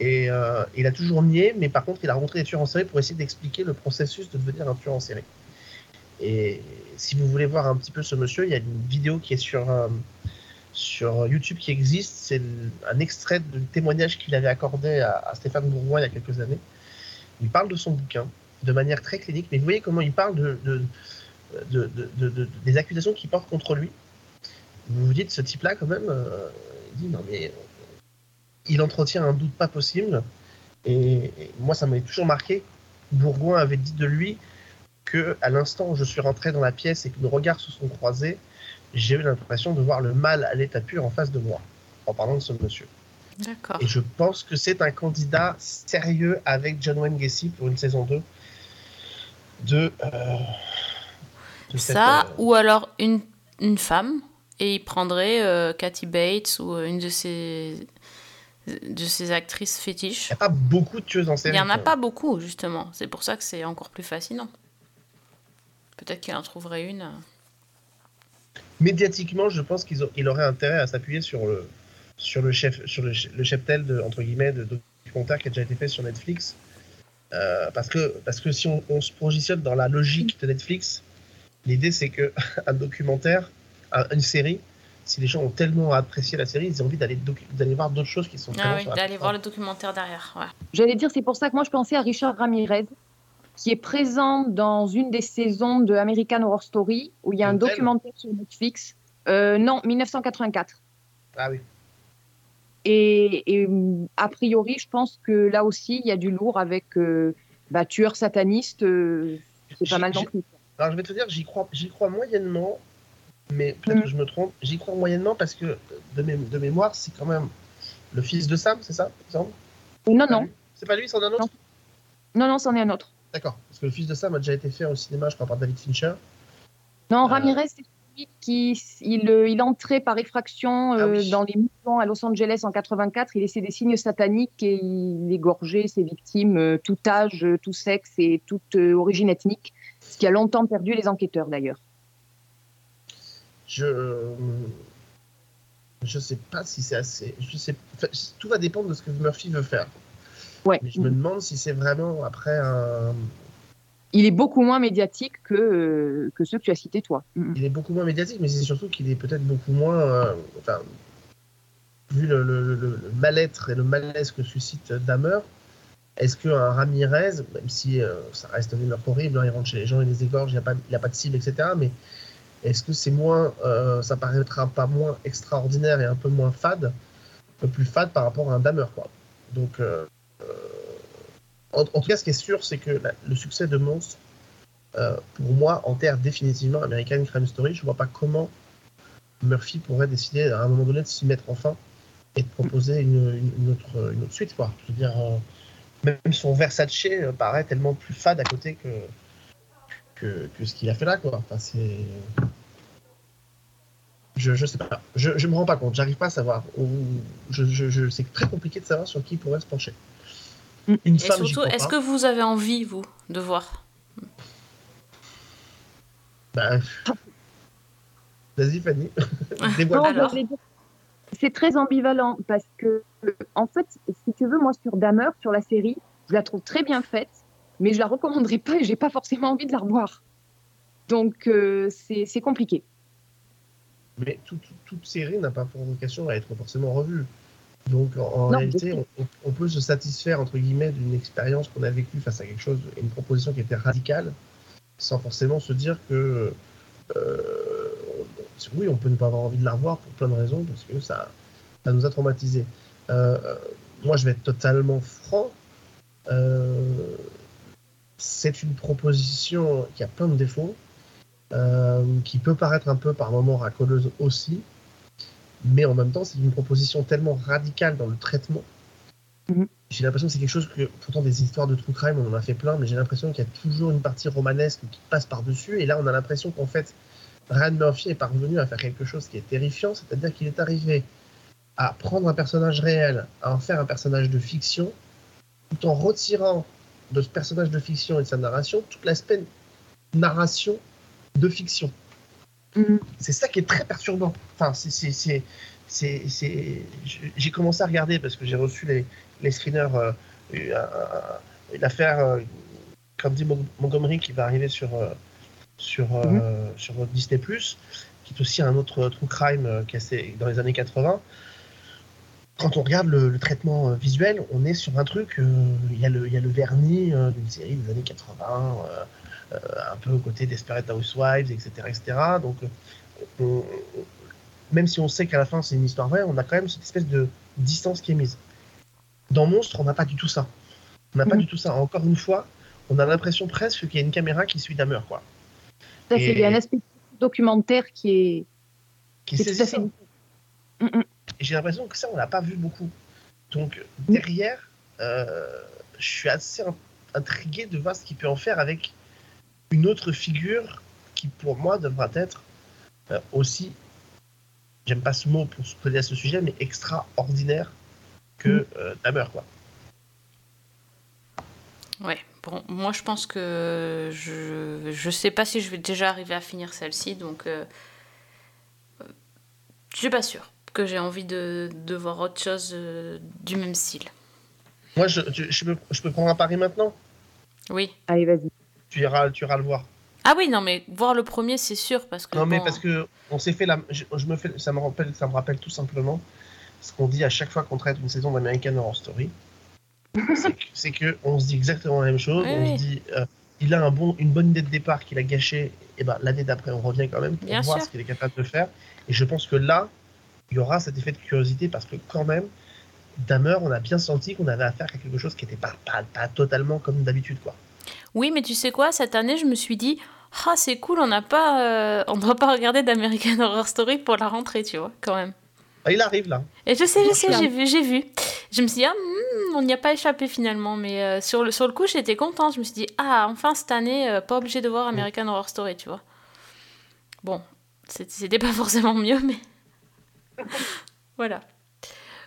Et euh, il a toujours nié, mais par contre, il a rencontré des tueurs en série pour essayer d'expliquer le processus de devenir un tueur en série. Et si vous voulez voir un petit peu ce monsieur, il y a une vidéo qui est sur, euh, sur YouTube qui existe. C'est un extrait du témoignage qu'il avait accordé à, à Stéphane Bourgoin il y a quelques années. Il parle de son bouquin de manière très clinique, mais vous voyez comment il parle de, de, de- de- de- de- des accusations qu'il porte contre lui. Vous vous dites, ce type-là, quand même, euh, il dit non, mais il entretient un doute pas possible. Et, et moi, ça m'avait toujours marqué. Bourgoin avait dit de lui que, à l'instant où je suis rentré dans la pièce et que nos regards se sont croisés, j'ai eu l'impression de voir le mal à l'état pur en face de moi, en parlant de ce monsieur. D'accord. Et je pense que c'est un candidat sérieux avec John Wayne Gacy pour une saison 2 de. euh, de cette, Ça, euh, ou alors une, une femme, et il prendrait euh, Kathy Bates ou une de ses, de ses actrices fétiches. Il n'y a pas beaucoup de tueuses en Il série. n'y en a pas beaucoup, justement. C'est pour ça que c'est encore plus fascinant. Peut-être qu'il en trouverait une. euh. Médiatiquement, je pense qu'il il aurait intérêt à s'appuyer sur le, sur le chef, sur le, le cheptel de, entre guillemets, de documentaire qui a déjà été fait sur Netflix. Euh, parce, que, parce que si on, on se positionne dans la logique de Netflix, l'idée c'est que un documentaire, un- une série, si les gens ont tellement apprécié la série, ils ont envie d'aller voir d'autres choses qui sont Ah oui, d'aller voir le documentaire derrière. Ouais. J'allais dire, c'est pour ça que moi je pensais à Richard Ramirez, qui est présent dans une des saisons de American Horror Story, où il y a un documentaire sur Netflix. Euh, non, 1984. Ah oui. Et, et, a priori, je pense que là aussi, il y a du lourd avec euh, bah, tueur sataniste. euh, c'est pas mal non plus. Alors je vais te dire, j'y crois, j'y crois moyennement, mais peut-être Mhm. que je me trompe. J'y crois moyennement parce que de, mé- de mémoire, c'est quand même le fils de Sam, c'est ça il semble? Non, Pas non, lui C'est pas lui, c'en est un autre? Non, non, c'en est un autre. D'accord. Parce que le fils de Sam a déjà été fait au cinéma, je crois, par David Fincher. Non, Euh. Ramirez, c'est celui qui il, euh, il entrait par effraction Ah euh, oui. dans les mouvements à Los Angeles en 84. Il laissait des signes sataniques et il égorgeait ses victimes, euh, tout âge, tout sexe et toute euh, origine ethnique, ce qui a longtemps perdu les enquêteurs d'ailleurs. Je. Je sais pas si c'est assez. Je sais... enfin, tout va dépendre de ce que Murphy veut faire. Ouais. Mais je me demande si c'est vraiment après un. Il est beaucoup moins médiatique que, euh, que ceux que tu as cités toi. Mm. Il est beaucoup moins médiatique, mais c'est surtout qu'il est peut-être beaucoup moins. euh, vu le, mal-être et le malaise que suscite Dahmer, est-ce qu'un Ramirez, même si euh, ça reste des meurtres horribles, hein, il rentre chez les gens, il les égorge, il n'a pas, il a pas de cible, etc. Mais est-ce que c'est moins. ça paraîtra pas moins extraordinaire et un peu moins fade, un peu plus fade par rapport à un Dahmer, quoi. Donc. En, tout cas, ce qui est sûr, c'est que le succès de Monstre, euh, pour moi, enterre définitivement American Crime Story. Je vois pas comment Murphy pourrait décider à un moment donné de s'y mettre enfin et de proposer une, autre, suite. Quoi. Je veux dire, euh, même son Versace euh, paraît tellement plus fade à côté que, que, ce qu'il a fait là. Quoi. C'est... Je, je sais pas. Je, je me rends pas compte. J'arrive pas à savoir. C'est très compliqué de savoir sur qui pourrait se pencher. Une Et femme, surtout, est-ce que vous avez envie, vous, de voir Bah, Vas-y, Fanny. C'est très ambivalent parce que, en fait, si tu veux, moi, sur Dahmer, sur la série, je la trouve très bien faite, mais je la recommanderais pas et j'ai pas forcément envie de la revoir. Donc, euh, c'est compliqué. Mais toute série n'a pas pour vocation à être forcément revue. Donc en, Non, réalité, on, peut se satisfaire entre guillemets d'une expérience qu'on a vécue face à quelque chose, une proposition qui était radicale, sans forcément se dire que euh, oui, on peut ne pas avoir envie de la revoir pour plein de raisons parce que ça, ça nous a traumatisés. Euh, euh, moi, je vais être totalement franc. Euh, c'est une proposition qui a plein de défauts qui peut paraître un peu par moments racoleuse aussi, mais en même temps, c'est une proposition tellement radicale dans le traitement. Mhm. J'ai l'impression que c'est quelque chose que, pourtant, des histoires de true crime, on en a fait plein, mais j'ai l'impression qu'il y a toujours une partie romanesque qui passe par-dessus, et là, on a l'impression qu'en fait, Ryan Murphy est parvenu à faire quelque chose qui est terrifiant, c'est-à-dire qu'il est arrivé à prendre un personnage réel, à en faire un personnage de fiction, tout en retirant de ce personnage de fiction et de sa narration tout l'aspect narration de fiction. Mhm. C'est ça qui est très perturbant. Enfin, c'est, j'ai- commencé à regarder parce que j'ai reçu les, les screeners, euh, une, un- une affaire euh, Candy Mon- Montgomery qui va arriver sur, euh, sur, euh, sur Disney+, qui est aussi un autre true crime euh, qui est dans les années 80. Quand on regarde le, le traitement euh, visuel, on est sur un truc, euh, il y, a le- il y a le vernis euh, d'une série des années 80, euh, euh, un peu au côté Desperate Housewives, etc. etc. Donc, euh, on- même si on sait qu'à la fin c'est une histoire vraie, on a quand même cette espèce de distance qui est mise. Dans Monstre, on n'a pas du tout ça. On n'a pas Mhm. du tout ça. Encore une fois, on a l'impression presque qu'il y a une caméra qui suit Dahmer, quoi. Ça, c'est- Et- Il y a un aspect documentaire qui est, Qui qui est tout à fait. saisissant. Mm, mm. J'ai l'impression que ça, on l'a pas vu beaucoup. Donc, derrière, euh, je suis assez in- intrigué de voir ce qu'il peut en faire avec une autre figure qui, pour moi, devra être euh, aussi, j'aime pas ce mot pour se coller à ce sujet, mais extraordinaire que euh, Dahmer, quoi. Ouais, bon, moi je pense que je je sais pas si je vais déjà arriver à finir celle-ci, donc euh, euh, je suis pas sûre que j'ai envie de, de voir autre chose euh, du même style. Moi, je, tu- je, peux, je peux prendre un pari maintenant? Oui. Allez, vas-y. Tu iras, tu iras le voir. Ah oui, non, mais voir le premier, c'est sûr, parce que. Non, mais parce que on s'est fait la. Je, je me fais, ça me rappelle, ça me rappelle tout simplement ce qu'on dit à chaque fois qu'on traite une saison d'American Horror Story. C'est que- que on se dit exactement la même chose. Oui, on oui. se dit, euh, il a un bon, une bonne idée de départ qu'il a gâché. Et ben l'année d'après, on revient quand même pour Bien voir sûr. ce qu'il est capable de faire. Et je pense que là, il y aura cet effet de curiosité parce que quand même, Damer, on a bien senti qu'on avait affaire à quelque chose qui n'était pas, pas, pas totalement comme d'habitude, quoi. Oui, mais tu sais quoi, cette année, je me suis dit, ah, c'est cool, on n'a pas, euh, on doit pas regarder d'American Horror Story pour la rentrée, tu vois, quand même. Ah, il arrive là. Et je sais, je sais, j'ai vu, j'ai vu. Je me suis dit, ah, hmm, on n'y a pas échappé finalement, mais euh, sur, le, sur le coup, j'étais contente. Je me suis dit, ah, enfin cette année, euh, pas obligé de voir American Horror Story, tu vois. Bon, c'est- c'était pas forcément mieux, mais. voilà.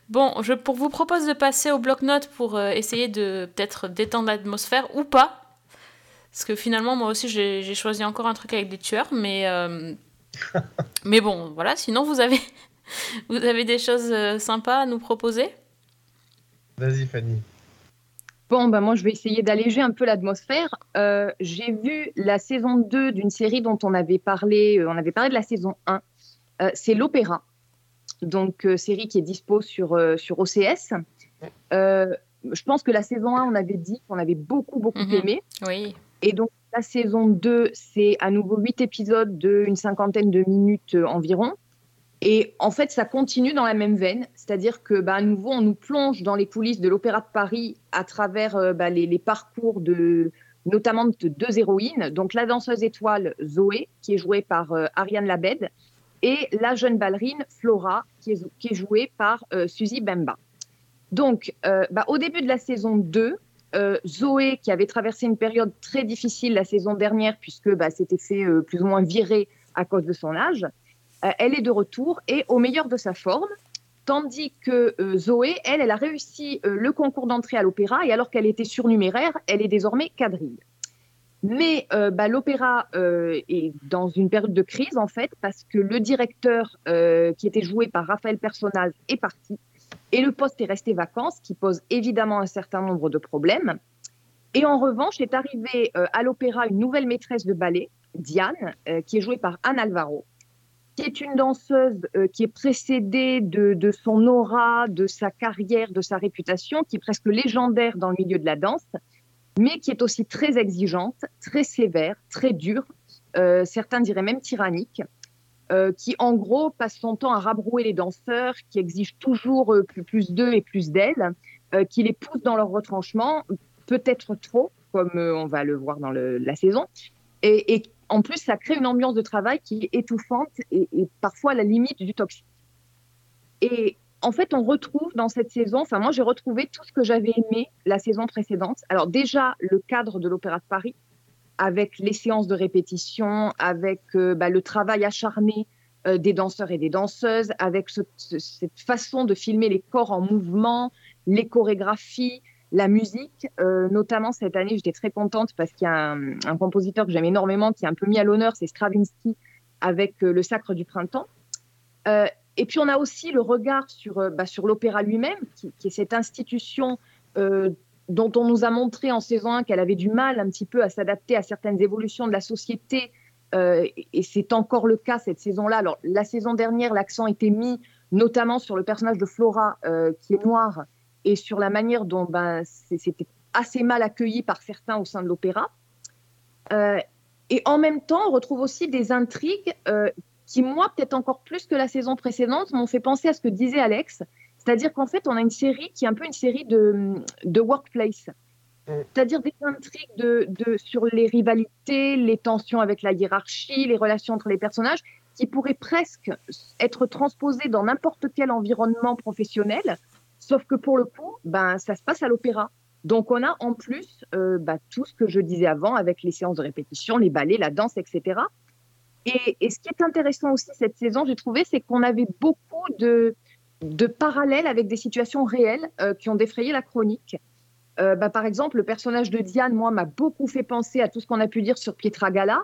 Bon, je pour vous propose de passer au bloc-notes pour euh, essayer de peut-être détendre l'atmosphère ou pas. Parce que finalement, moi aussi, j'ai choisi encore un truc avec des tueurs, mais. euh, mais bon, voilà, sinon vous avez. Vous avez des choses euh, sympas à nous proposer? Vas-y, Fanny. Bon, bah moi, je vais essayer d'alléger un peu l'atmosphère. Euh, J'ai vu la saison 2 d'une série dont on avait parlé, euh, on avait parlé de la saison 1. Euh, C'est l'Opéra, donc euh, série qui est dispo sur, euh, sur OCS. Euh, je pense que la saison 1, on avait dit qu'on avait beaucoup, beaucoup Mhm. aimé. Oui. Et donc, la saison 2, c'est à nouveau 8 épisodes d'une cinquantaine de minutes euh, environ. Et en fait, ça continue dans la même veine, c'est-à-dire que, bah, à nouveau, on nous plonge dans les coulisses de l'Opéra de Paris à travers euh, bah, les, parcours de, notamment de deux héroïnes. Donc, la danseuse étoile Zoé, qui est jouée par euh, Ariane Labed, et la jeune ballerine Flora, qui est, jouée par euh, Suzy Bemba. Donc, bah, au début de la saison 2, euh, Zoé, qui avait traversé une période très difficile la saison dernière, puisque bah, s'était fait euh, plus ou moins virer à cause de son âge, euh, elle est de retour et au meilleur de sa forme. Tandis que Zoé, elle, elle a réussi le concours d'entrée à l'opéra et alors qu'elle était surnuméraire, elle est désormais quadrille. Mais bah, l'opéra est dans une période de crise en fait parce que le directeur qui était joué par Raphaël Personnaz est parti et le poste est resté vacant, ce qui pose évidemment un certain nombre de problèmes. Et en revanche, est arrivée euh, à l'opéra une nouvelle maîtresse de ballet, Diane, euh, qui est jouée par Anne Alvaro, qui est une danseuse euh, qui est précédée de, de son aura, de sa carrière, de sa réputation, qui est presque légendaire dans le milieu de la danse, mais qui est aussi très exigeante, très sévère, très dure, certains diraient même tyrannique, euh, qui en gros passe son temps à rabrouer les danseurs, qui exige toujours euh, plus, d'eux et plus d'elles, euh, qui les pousse dans leur retranchement, peut-être trop, comme on va le voir dans la saison. Et, et en plus, ça crée une ambiance de travail qui est étouffante et, et parfois à la limite du toxique. Et en fait, on retrouve dans cette saison, enfin moi j'ai retrouvé tout ce que j'avais aimé la saison précédente. Alors déjà, le cadre de l'Opéra de Paris, avec les séances de répétition, avec euh, bah, le travail acharné euh, des danseurs et des danseuses, avec ce- ce- cette façon de filmer les corps en mouvement, les chorégraphies, la musique. Euh, notamment cette année, j'étais très contente parce qu'il y a un, compositeur que j'aime énormément qui est un peu mis à l'honneur, c'est Stravinsky avec le Sacre du printemps. Et puis on a aussi le regard sur, bah, l'opéra lui-même, qui, est cette institution dont on nous a montré en saison 1 qu'elle avait du mal un petit peu à s'adapter à certaines évolutions de la société. Euh, et- c'est encore le cas cette saison-là. Alors la saison dernière, l'accent était mis notamment sur le personnage de Flora, euh, qui est noire, et sur la manière dont ben, c'était assez mal accueilli par certains au sein de l'opéra. Euh, et en même temps, on retrouve aussi des intrigues qui, moi, peut-être encore plus que la saison précédente, m'ont fait penser à ce que disait Alex. C'est-à-dire qu'en fait, on a une série qui est un peu une série de, de workplace. Mm. C'est-à-dire des intrigues de, de, sur les rivalités, les tensions avec la hiérarchie, les relations entre les personnages, qui pourraient presque être transposées dans n'importe quel environnement professionnel, sauf que pour le coup, ben, ça se passe à l'opéra. Donc on a en plus euh, bah, tout ce que je disais avant avec les séances de répétition, les ballets, la danse, etc. Et, et ce qui est intéressant aussi cette saison, j'ai trouvé, c'est qu'on avait beaucoup de, de parallèles avec des situations réelles euh, qui ont défrayé la chronique. Euh, bah, par exemple, le personnage de Diane, moi, m'a beaucoup fait penser à tout ce qu'on a pu dire sur Pietra Gala.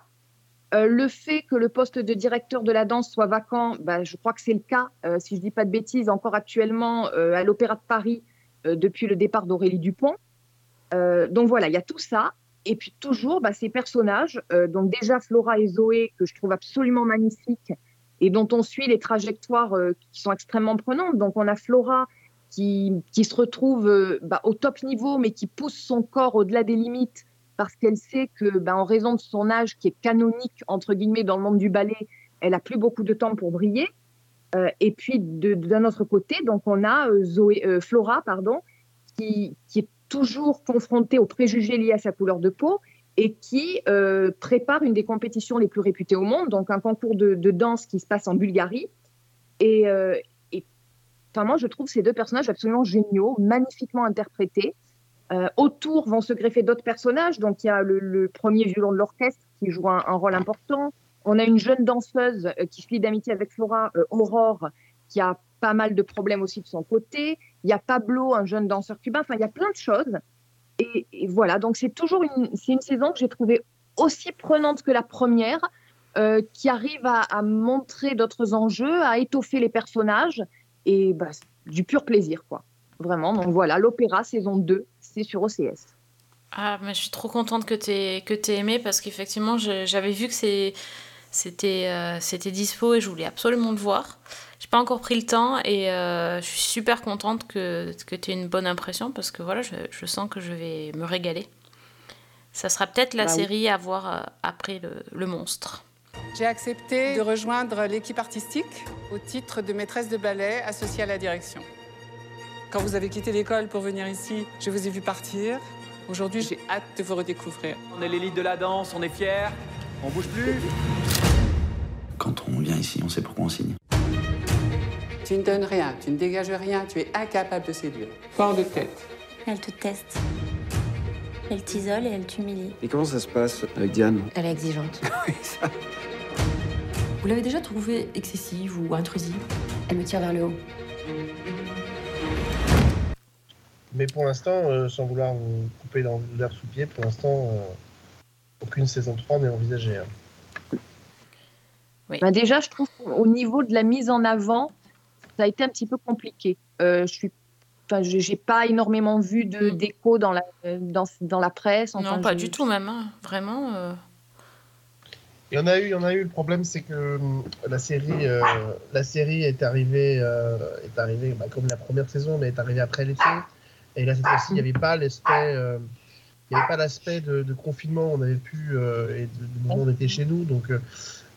Euh, le fait que le poste de directeur de la danse soit vacant, bah, je crois que c'est le cas, si je ne dis pas de bêtises, encore actuellement à l'Opéra de Paris depuis le départ d'Aurélie Dupont. Donc voilà, il y a tout ça. Et puis toujours bah, ces personnages, donc déjà Flora et Zoé, que je trouve absolument magnifiques et dont on suit les trajectoires euh, qui sont extrêmement prenantes. Donc on a Flora qui, qui se retrouve euh, bah, au top niveau, mais qui pousse son corps au-delà des limites parce qu'elle sait que, bah, en raison de son âge qui est canonique, entre guillemets, dans le monde du ballet, elle a plus beaucoup de temps pour briller. Euh, et puis d'un autre côté, donc on a Zoé, Flora, pardon, qui, qui est toujours confrontée aux préjugés liés à sa couleur de peau et qui euh, prépare une des compétitions les plus réputées au monde, donc un concours de, danse qui se passe en Bulgarie. Et, euh, moi, je trouve ces deux personnages absolument géniaux, magnifiquement interprétés. Euh, autour vont se greffer d'autres personnages. Donc, il y a le, premier violon de l'orchestre qui joue un, un rôle important. On a une jeune danseuse euh, qui se lie d'amitié avec Flora, Aurore, qui a pas mal de problèmes aussi de son côté. Il y a Pablo, un jeune danseur cubain. Enfin, il y a plein de choses. Et, voilà, donc c'est toujours une, une saison que j'ai trouvée aussi prenante que la première, euh, qui arrive à, montrer d'autres enjeux, à étoffer les personnages. Et bah, du pur plaisir, quoi. Vraiment. Donc voilà, l'opéra saison 2, c'est sur OCS. Ah, mais je suis trop contente que tu que t'aies aimé parce qu'effectivement, j'avais vu que c'était euh, dispo et je voulais absolument le voir. J'ai pas encore pris le temps et euh, je suis super contente que, que tu aies une bonne impression parce que voilà, je, je sens que je vais me régaler. Ça sera peut-être la Bah oui. série à voir euh, après le, le monstre. J'ai accepté de rejoindre l'équipe artistique au titre de maîtresse de ballet associée à la direction. Quand vous avez quitté l'école pour venir ici, je vous ai vu partir. Aujourd'hui, j'ai hâte de vous redécouvrir. On est l'élite de la danse, on est fiers, on bouge plus. Quand on vient ici, on sait pourquoi on signe. Tu ne donnes rien, tu ne dégages rien, tu es incapable de séduire. Pas de tête. Elle te teste. Elle t'isole et elle t'humilie. Et comment ça se passe avec Diane? Elle est exigeante. Vous l'avez déjà trouvée excessive ou intrusive? Elle me tire vers le haut. Mais pour l'instant, euh, sans vouloir vous couper dans l'air sous pied, pour l'instant, euh, aucune saison 3 n'est envisagée. hein. Bah déjà, je trouve qu'au niveau de la mise en avant, ça a été un petit peu compliqué. Euh, je suis, enfin, j'ai pas énormément vu de Mm. d'écho dans la dans, dans la presse. enfin, non, pas je- du tout même, hein. vraiment. euh, Il y en a eu, il y en a eu. Le problème, c'est que hum, la série, euh, la série est arrivée, euh, est arrivée bah, comme la première saison, mais est arrivée après l'été. Et là, cette fois-ci, il n'y avait pas l'aspect, euh, il y avait pas l'aspect de, de confinement. On avait pu, euh, et de, de moment où on était chez nous, donc euh,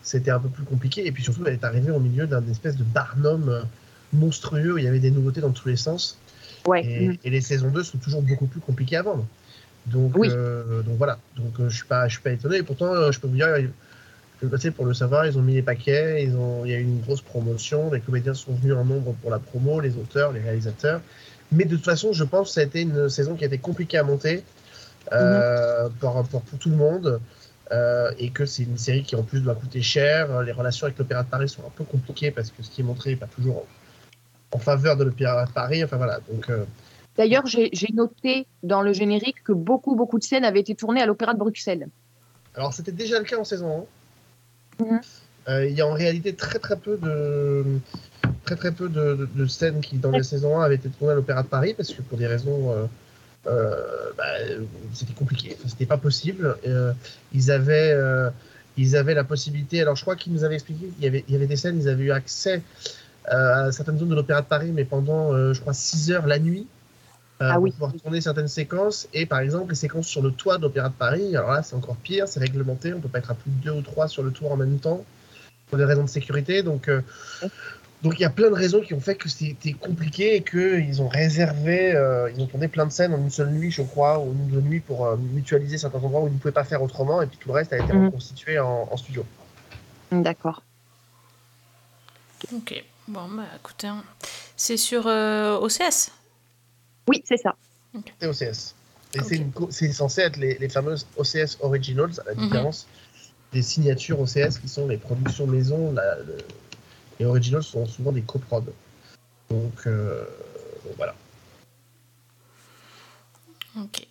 c'était un peu plus compliqué. Et puis surtout, elle est arrivée au milieu d'un espèce de barnum euh, monstrueux il y avait des nouveautés dans tous les sens. Ouais. Et, mm. et les saisons 2 sont toujours beaucoup plus compliquées à vendre. Donc, Oui. euh, donc voilà. Donc euh, je suis pas, je suis pas étonné. Et pourtant, euh, je peux vous dire, je passer pour le savoir. Ils ont mis les paquets. Ils ont, il y a eu une grosse promotion. Les comédiens sont venus en nombre pour la promo, les auteurs, les réalisateurs. Mais de toute façon, je pense que ça a été une saison qui a été compliquée à monter euh, pour, pour, pour tout le monde. Euh, et que c'est une série qui en plus doit coûter cher. Les relations avec l'Opéra de Paris sont un peu compliquées parce que ce qui est montré n'est pas toujours en faveur de l'Opéra de Paris. Enfin voilà. Donc euh, D'ailleurs, j'ai noté dans le générique que beaucoup beaucoup de scènes avaient été tournées à l'Opéra de Bruxelles. Alors, c'était déjà le cas en saison 1. Mhm. Euh, il y a en réalité très très peu de très très peu de, de- de scènes qui dans la saison 1 avaient été tournées à l'Opéra de Paris parce que pour des raisons euh, euh, bah, c'était compliqué, c'était pas possible. Ils avaient ils avaient la possibilité. Alors je crois qu'ils nous avaient expliqué qu'il y avait il y avait des scènes, ils avaient eu accès à certaines zones de l'Opéra de Paris, mais pendant euh, je crois 6 heures la nuit. euh, Ah pour oui. pouvoir tourner certaines séquences et par exemple les séquences sur le toit de l'Opéra de Paris alors là c'est encore pire c'est réglementé on peut pas être à plus de deux ou trois sur le toit en même temps pour des raisons de sécurité donc euh, donc il y a plein de raisons qui ont fait que c'était compliqué et qu'ils ont réservé euh, ils ont tourné plein de scènes en une seule nuit je crois ou une deux nuits pour euh, mutualiser certains endroits où ils ne pouvaient pas faire autrement et puis tout le reste a été Mhm. reconstitué en, en studio D'accord. Ok, bon, bah écoutez, hein. c'est sur euh, OCS. Oui, c'est ça. c'est OCS et c'est censé être les, les fameuses OCS Originals à la Mhm. différence des signatures OCS qui sont les productions maison la- le- les Originals sont souvent des coprods donc, euh, donc voilà Ok.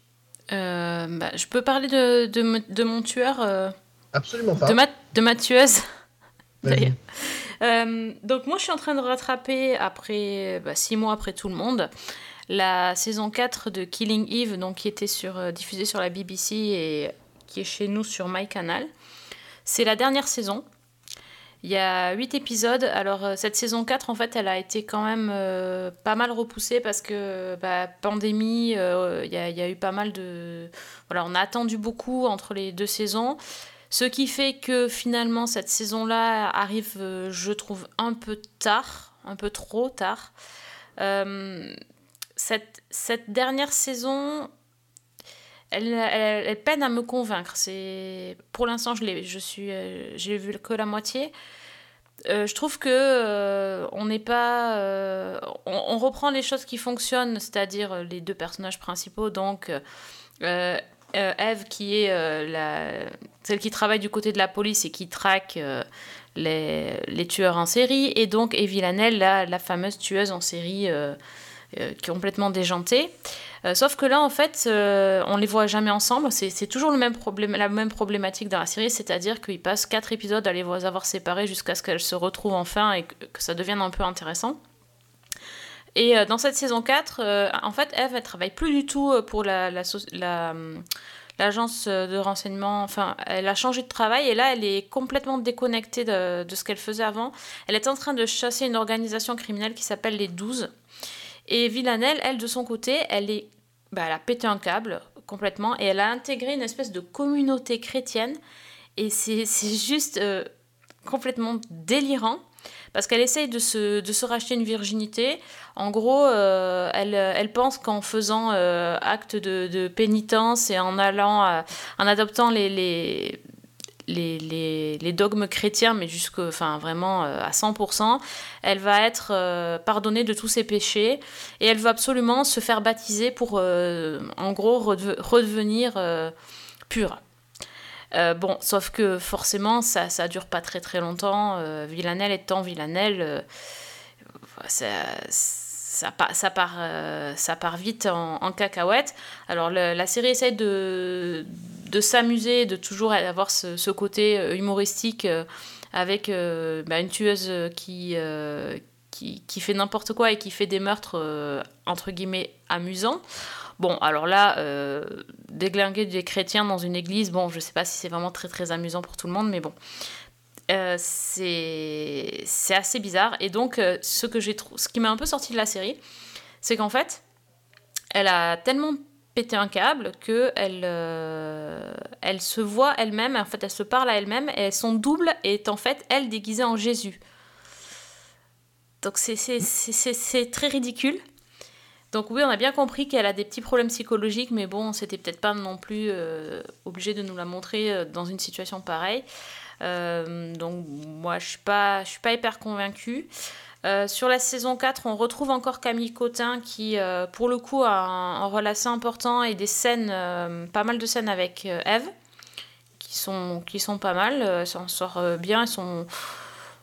Euh, bah, je peux parler de, de, mon tueur, euh, absolument pas de, ma, de ma tueuse. D'ailleurs. Euh, donc moi je suis en train de rattraper après bah, six mois après tout le monde la saison 4 de Killing Eve donc qui était sur euh, diffusée sur la BBC et qui est chez nous sur MyCanal. C'est la dernière saison. Il y a 8 épisodes. Alors euh, cette saison 4 en fait elle a été quand même pas mal repoussée parce que bah, pandémie, il y a eu pas mal de... Voilà, on a attendu beaucoup entre les deux saisons. Ce qui fait que finalement cette saison-là arrive, euh, je trouve, un peu tard, un peu trop tard. Euh, cette, dernière saison, elle, elle, peine à me convaincre. Pour l'instant, je, je suis, euh, j'ai vu que la moitié. Je trouve que on n'est pas, on, reprend les choses qui fonctionnent, c'est-à-dire les deux personnages principaux, donc Eve qui est la, celle qui travaille du côté de la police et qui traque les, les, tueurs en série, et donc Evie Lanel, la, la fameuse tueuse en série complètement déjantée. Euh, sauf que là, en fait, euh, on les voit jamais ensemble. C'est toujours le même problème, la même problématique dans la série, c'est-à-dire qu'ils passent quatre épisodes à les avoir séparés jusqu'à ce qu'elles se retrouvent enfin et que, ça devienne un peu intéressant. Et euh, dans cette saison 4, en fait, Eve, elle travaille plus du tout pour la, l'agence de renseignement, enfin, elle a changé de travail et là, elle est complètement déconnectée de, ce qu'elle faisait avant. Elle est en train de chasser une organisation criminelle qui s'appelle les 12. Et Villanelle, elle, de son côté, elle, est, bah, elle a pété un câble complètement et elle a intégré une espèce de communauté chrétienne. Et c'est juste euh, complètement délirant parce qu'elle essaye de se, de se, racheter une virginité. En gros, euh, elle, elle, pense qu'en faisant euh, acte de, pénitence et en allant, en adoptant les, les, les, dogmes chrétiens, mais vraiment euh, à 100%, elle va être euh, pardonnée de tous ses péchés et elle va absolument se faire baptiser pour, euh, en gros, redevenir pure. Bon, sauf que forcément, ça, ça dure pas très très longtemps. Villanelle étant Villanelle, ça, ça, ça, part, ça part vite en, cacahuète. Alors, la série essaie de de s'amuser, de toujours avoir ce, côté euh, humoristique euh, avec euh, bah, une tueuse qui, qui, qui, fait n'importe quoi et qui fait des meurtres, entre guillemets, amusants. Bon, alors là, déglinguer des chrétiens dans une église, bon, je sais pas si c'est vraiment très très amusant pour tout le monde, mais bon. c'est assez bizarre. Et donc, ce, que ce qui m'a un peu sorti de la série, c'est qu'en fait, elle a tellement péter un câble que elle, euh, elle se voit elle-même, en fait elle se parle à elle-même et son double est en fait elle déguisée en Jésus. Donc c'est très ridicule. Donc oui, on a bien compris qu'elle a des petits problèmes psychologiques, mais bon, c'était peut-être pas non plus euh, obligé de nous la montrer euh, dans une situation pareille. donc moi, je suis pas, suis pas hyper convaincue. Euh, sur la saison 4, on retrouve encore Camille Cotin qui, euh, pour le coup, a un, rôle assez important et des scènes, euh, pas mal de scènes avec Eve, qui sont, qui sont pas mal. Elle s'en sort bien. Son,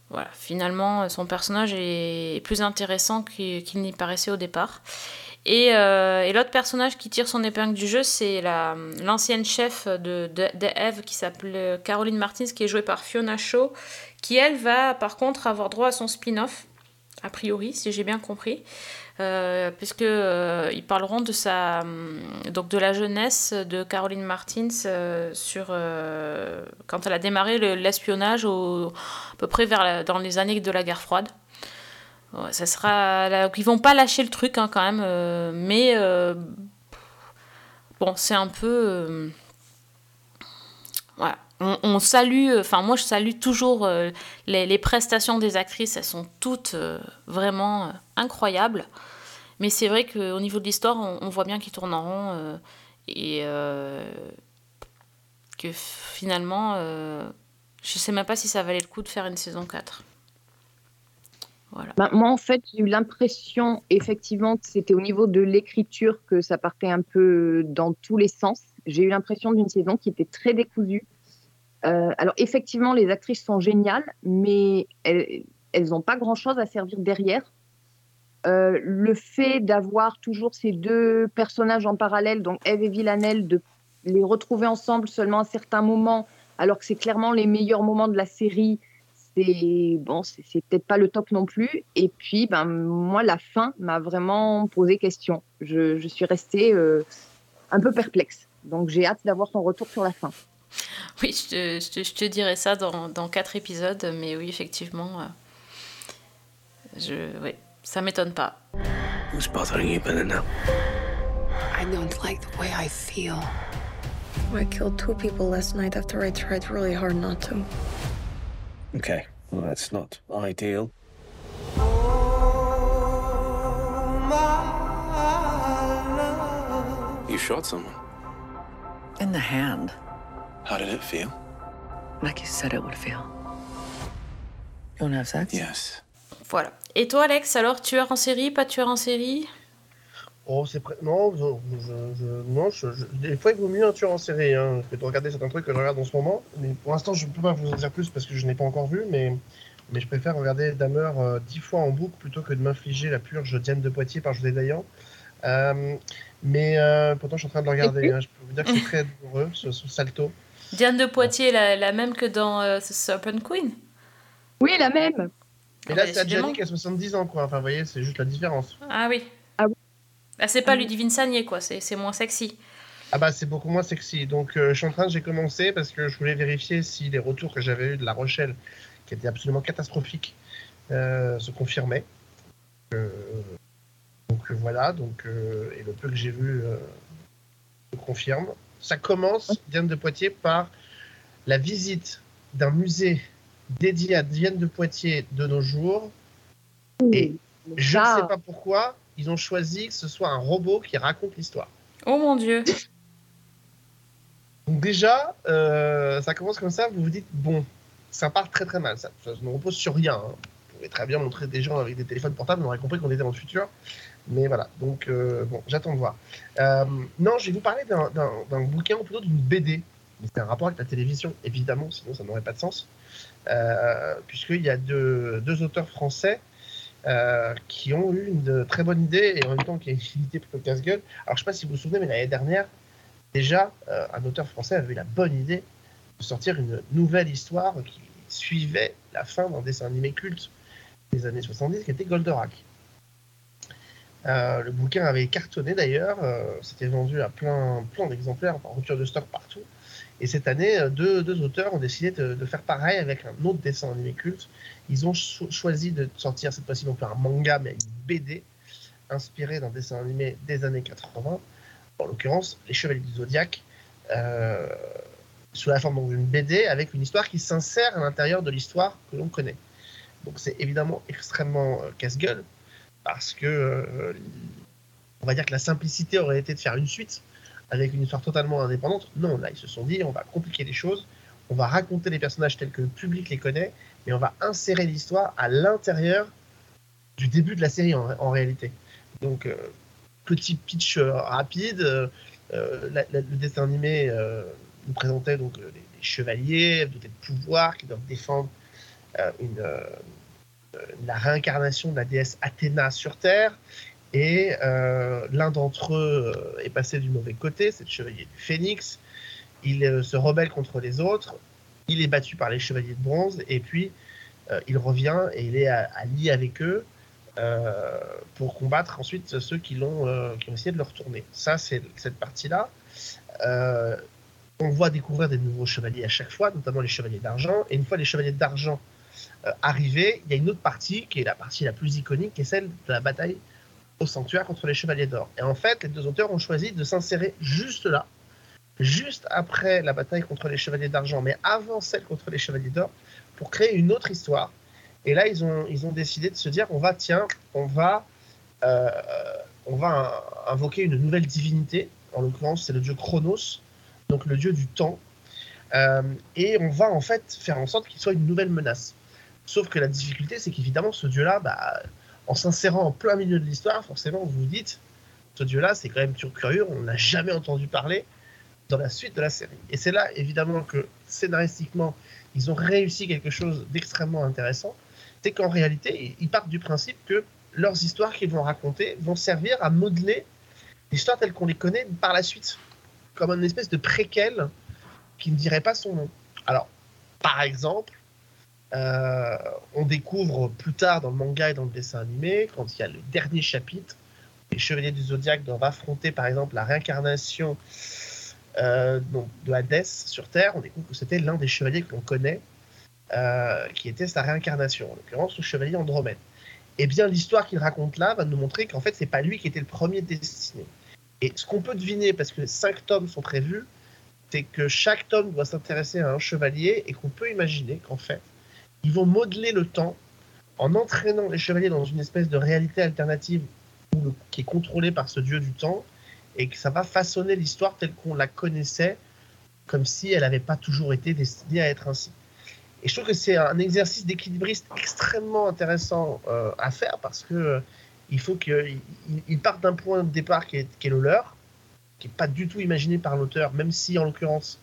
voilà, finalement, son personnage est plus intéressant qu'il n'y paraissait au départ. Et, et l'autre personnage qui tire son épingle du jeu, c'est l'ancienne chef de, de, qui s'appelle Caroline Martins, qui est jouée par Fiona Shaw, qui elle va par contre avoir droit à son spin-off a priori, si j'ai bien compris, euh, puisque euh, ils parleront de sa hum, donc de la jeunesse de Caroline Martins euh, sur quand elle a démarré l'espionnage à peu près vers dans les années de la guerre froide. ça sera ils vont pas lâcher le truc hein, quand même, mais bon c'est un peu on, salue, enfin moi je salue toujours euh, les, prestations des actrices, elles sont toutes euh, vraiment euh, incroyables. Mais c'est vrai qu'au niveau de l'histoire, on, voit bien qu'ils tournent en rond et que finalement, je sais même pas si ça valait le coup de faire une saison 4. Voilà. Bah, moi, en fait, j'ai eu l'impression, effectivement, que c'était au niveau de l'écriture que ça partait un peu dans tous les sens. J'ai eu l'impression d'une saison qui était très décousue euh, alors effectivement, les actrices sont géniales, mais elles n'ont pas grand-chose à servir derrière. Euh, le fait d'avoir toujours ces deux personnages en parallèle, donc Eve et Villanelle, de les retrouver ensemble seulement à certains moments, alors que c'est clairement les meilleurs moments de la série, c'est bon, c'est peut-être pas le top non plus. Et puis, ben moi, la fin m'a vraiment posé question. Je, je suis restée euh, un peu perplexe. Donc j'ai hâte d'avoir son retour sur la fin. Oui, je te, je, te, je te, dirai ça dans, dans quatre épisodes, mais oui, effectivement, euh, je, oui, ça m'étonne pas. Who's bothering you, Belinda? I don't like the way I feel. I killed two people last night after I tried really hard not to. Okay, well, that's not ideal. You shot someone? In the hand, How did it feel? like you said it would feel. You wanna have sex? Yes. Voilà. Et toi, Alex, alors, tueur en série, pas tueur en série? Oh, c'est prêt. Non, je, je- je- non je- je- des fois, il vaut mieux un tueur en série hein, que de regarder certains trucs que je regarde en ce moment. Mais pour l'instant, je ne peux pas vous en dire plus parce que je n'ai pas encore vu, mais, mais je préfère regarder Damer euh, dix fois en boucle plutôt que de m'infliger la purge Diane de Poitiers par José Dayan. Euh, mais euh, pourtant, je suis en train de le regarder. hein. Je peux vous dire que c'est très douloureux, ce, ce salto. Diane de Poitiers, la, la même que dans euh, The Serpent Queen Oui, la même. Et là, bah, c'est. Adjani qui a 70 ans, quoi. Enfin, vous voyez, c'est juste la différence. Ah oui. Ah oui. Bah, c'est pas Ludivine Sagné, quoi, c'est c'est moins sexy. Ah bah c'est beaucoup moins sexy. Donc euh, je suis en train, j'ai commencé parce que je voulais vérifier si les retours que j'avais eu de La Rochelle, qui étaient absolument catastrophiques, euh, se confirmaient. Euh, donc voilà, donc euh, et le peu que j'ai vu euh, se confirme. Ça commence, Diane de Poitiers, par la visite d'un musée dédié à Diane de Poitiers de nos jours. Et je ne sais pas pourquoi, ils ont choisi que ce soit un robot qui raconte l'histoire. Oh mon dieu. Donc déjà, euh, ça commence comme ça, vous vous dites, bon, ça part très très mal, ça, ça ne repose sur rien. hein. Vous pouvez très bien montrer des gens avec des téléphones portables, on aurait compris qu'on était dans le futur. Mais voilà, donc euh, bon, j'attends de voir. Euh, non, je vais vous parler d'un- bouquin ou plutôt d'une BD. C'est un rapport avec la télévision, évidemment, sinon ça n'aurait pas de sens. Euh, Puisqu'il y a deux, auteurs français qui ont eu une très bonne idée et en même temps qui a une idée plutôt casse-gueule. Alors je ne sais pas si vous vous souvenez, mais l'année dernière, déjà, un auteur français avait eu la bonne idée de sortir une nouvelle histoire qui suivait la fin d'un dessin animé culte des années 70 qui était Goldorak. Euh, le bouquin avait cartonné d'ailleurs, euh, c'était vendu à plein, plein d'exemplaires, en rupture de stock partout. Et cette année, euh, deux, auteurs ont décidé de, faire pareil avec un autre dessin animé culte. Ils ont cho- choisi de sortir cette fois-ci non plus un manga, mais une BD inspirée d'un dessin animé des années 80, en l'occurrence Les Chevaliers du euh, sous la forme d'une BD avec une histoire qui s'insère à l'intérieur de l'histoire que l'on connaît. Donc c'est évidemment extrêmement casse-gueule parce que euh, on va dire que la simplicité aurait été de faire une suite avec une histoire totalement indépendante. Non, là ils se sont dit on va compliquer les choses, on va raconter les personnages tels que le public les connaît, mais on va insérer l'histoire à l'intérieur du début de la série en, réalité. Donc euh, petit pitch euh, rapide, le dessin animé nous présentait donc les, les chevaliers dotés de pouvoirs qui doivent défendre une, la réincarnation de la déesse Athéna sur Terre. Et euh, l'un d'entre eux euh, est passé du mauvais côté, c'est le chevalier du Phénix. Il euh, se rebelle contre les autres. Il est battu par les chevaliers de bronze. Et puis, euh, il revient et il est allié avec eux euh, pour combattre ensuite ceux qui, l'ont, euh, qui ont essayé de le retourner. Ça, c'est cette partie-là. Euh, on voit découvrir des nouveaux chevaliers à chaque fois, notamment les chevaliers d'argent. Et une fois les chevaliers d'argent euh, arrivés, il y a une autre partie qui est la partie la plus iconique, qui est celle de la bataille au sanctuaire contre les chevaliers d'or. Et en fait, les deux auteurs ont choisi de s'insérer juste là, juste après la bataille contre les chevaliers d'argent, mais avant celle contre les chevaliers d'or, pour créer une autre histoire. Et là, ils ont, ils ont décidé de se dire, on va, tiens, on va, euh, on va in- invoquer une nouvelle divinité. En l'occurrence, c'est le dieu Chronos, donc le dieu du temps. Euh, et on va en fait faire en sorte qu'il soit une nouvelle menace. Sauf que la difficulté, c'est qu'évidemment, ce dieu-là, bah, en s'insérant en plein milieu de l'histoire, forcément, vous vous dites, ce dieu-là, c'est quand même curieux, on n'a jamais entendu parler dans la suite de la série. Et c'est là, évidemment, que scénaristiquement, ils ont réussi quelque chose d'extrêmement intéressant. C'est qu'en réalité, ils partent du principe que leurs histoires qu'ils vont raconter vont servir à modeler l'histoire telle qu'on les connaît par la suite, comme une espèce de préquel qui ne dirait pas son nom. Alors, par exemple, euh, on découvre plus tard dans le manga et dans le dessin animé, quand il y a le dernier chapitre, les Chevaliers du Zodiaque doivent affronter par exemple la réincarnation euh, de Hadès sur Terre, on découvre que c'était l'un des chevaliers que l'on connaît, euh, qui était sa réincarnation, en l'occurrence le chevalier Andromède. Et bien l'histoire qu'il raconte là va nous montrer qu'en fait c'est pas lui qui était le premier destiné. Et ce qu'on peut deviner, parce que cinq tomes sont prévus, c'est que chaque tome doit s'intéresser à un chevalier et qu'on peut imaginer qu'en fait, ils vont modeler le temps en entraînant les chevaliers dans une espèce de réalité alternative qui est contrôlée par ce dieu du temps et que ça va façonner l'histoire telle qu'on la connaissait comme si elle n'avait pas toujours été destinée à être ainsi. Et je trouve que c'est un exercice d'équilibriste extrêmement intéressant euh, à faire parce que euh, il faut qu'il parte d'un point de départ qui est, qui est le leur, qui n'est pas du tout imaginé par l'auteur, même si en l'occurrence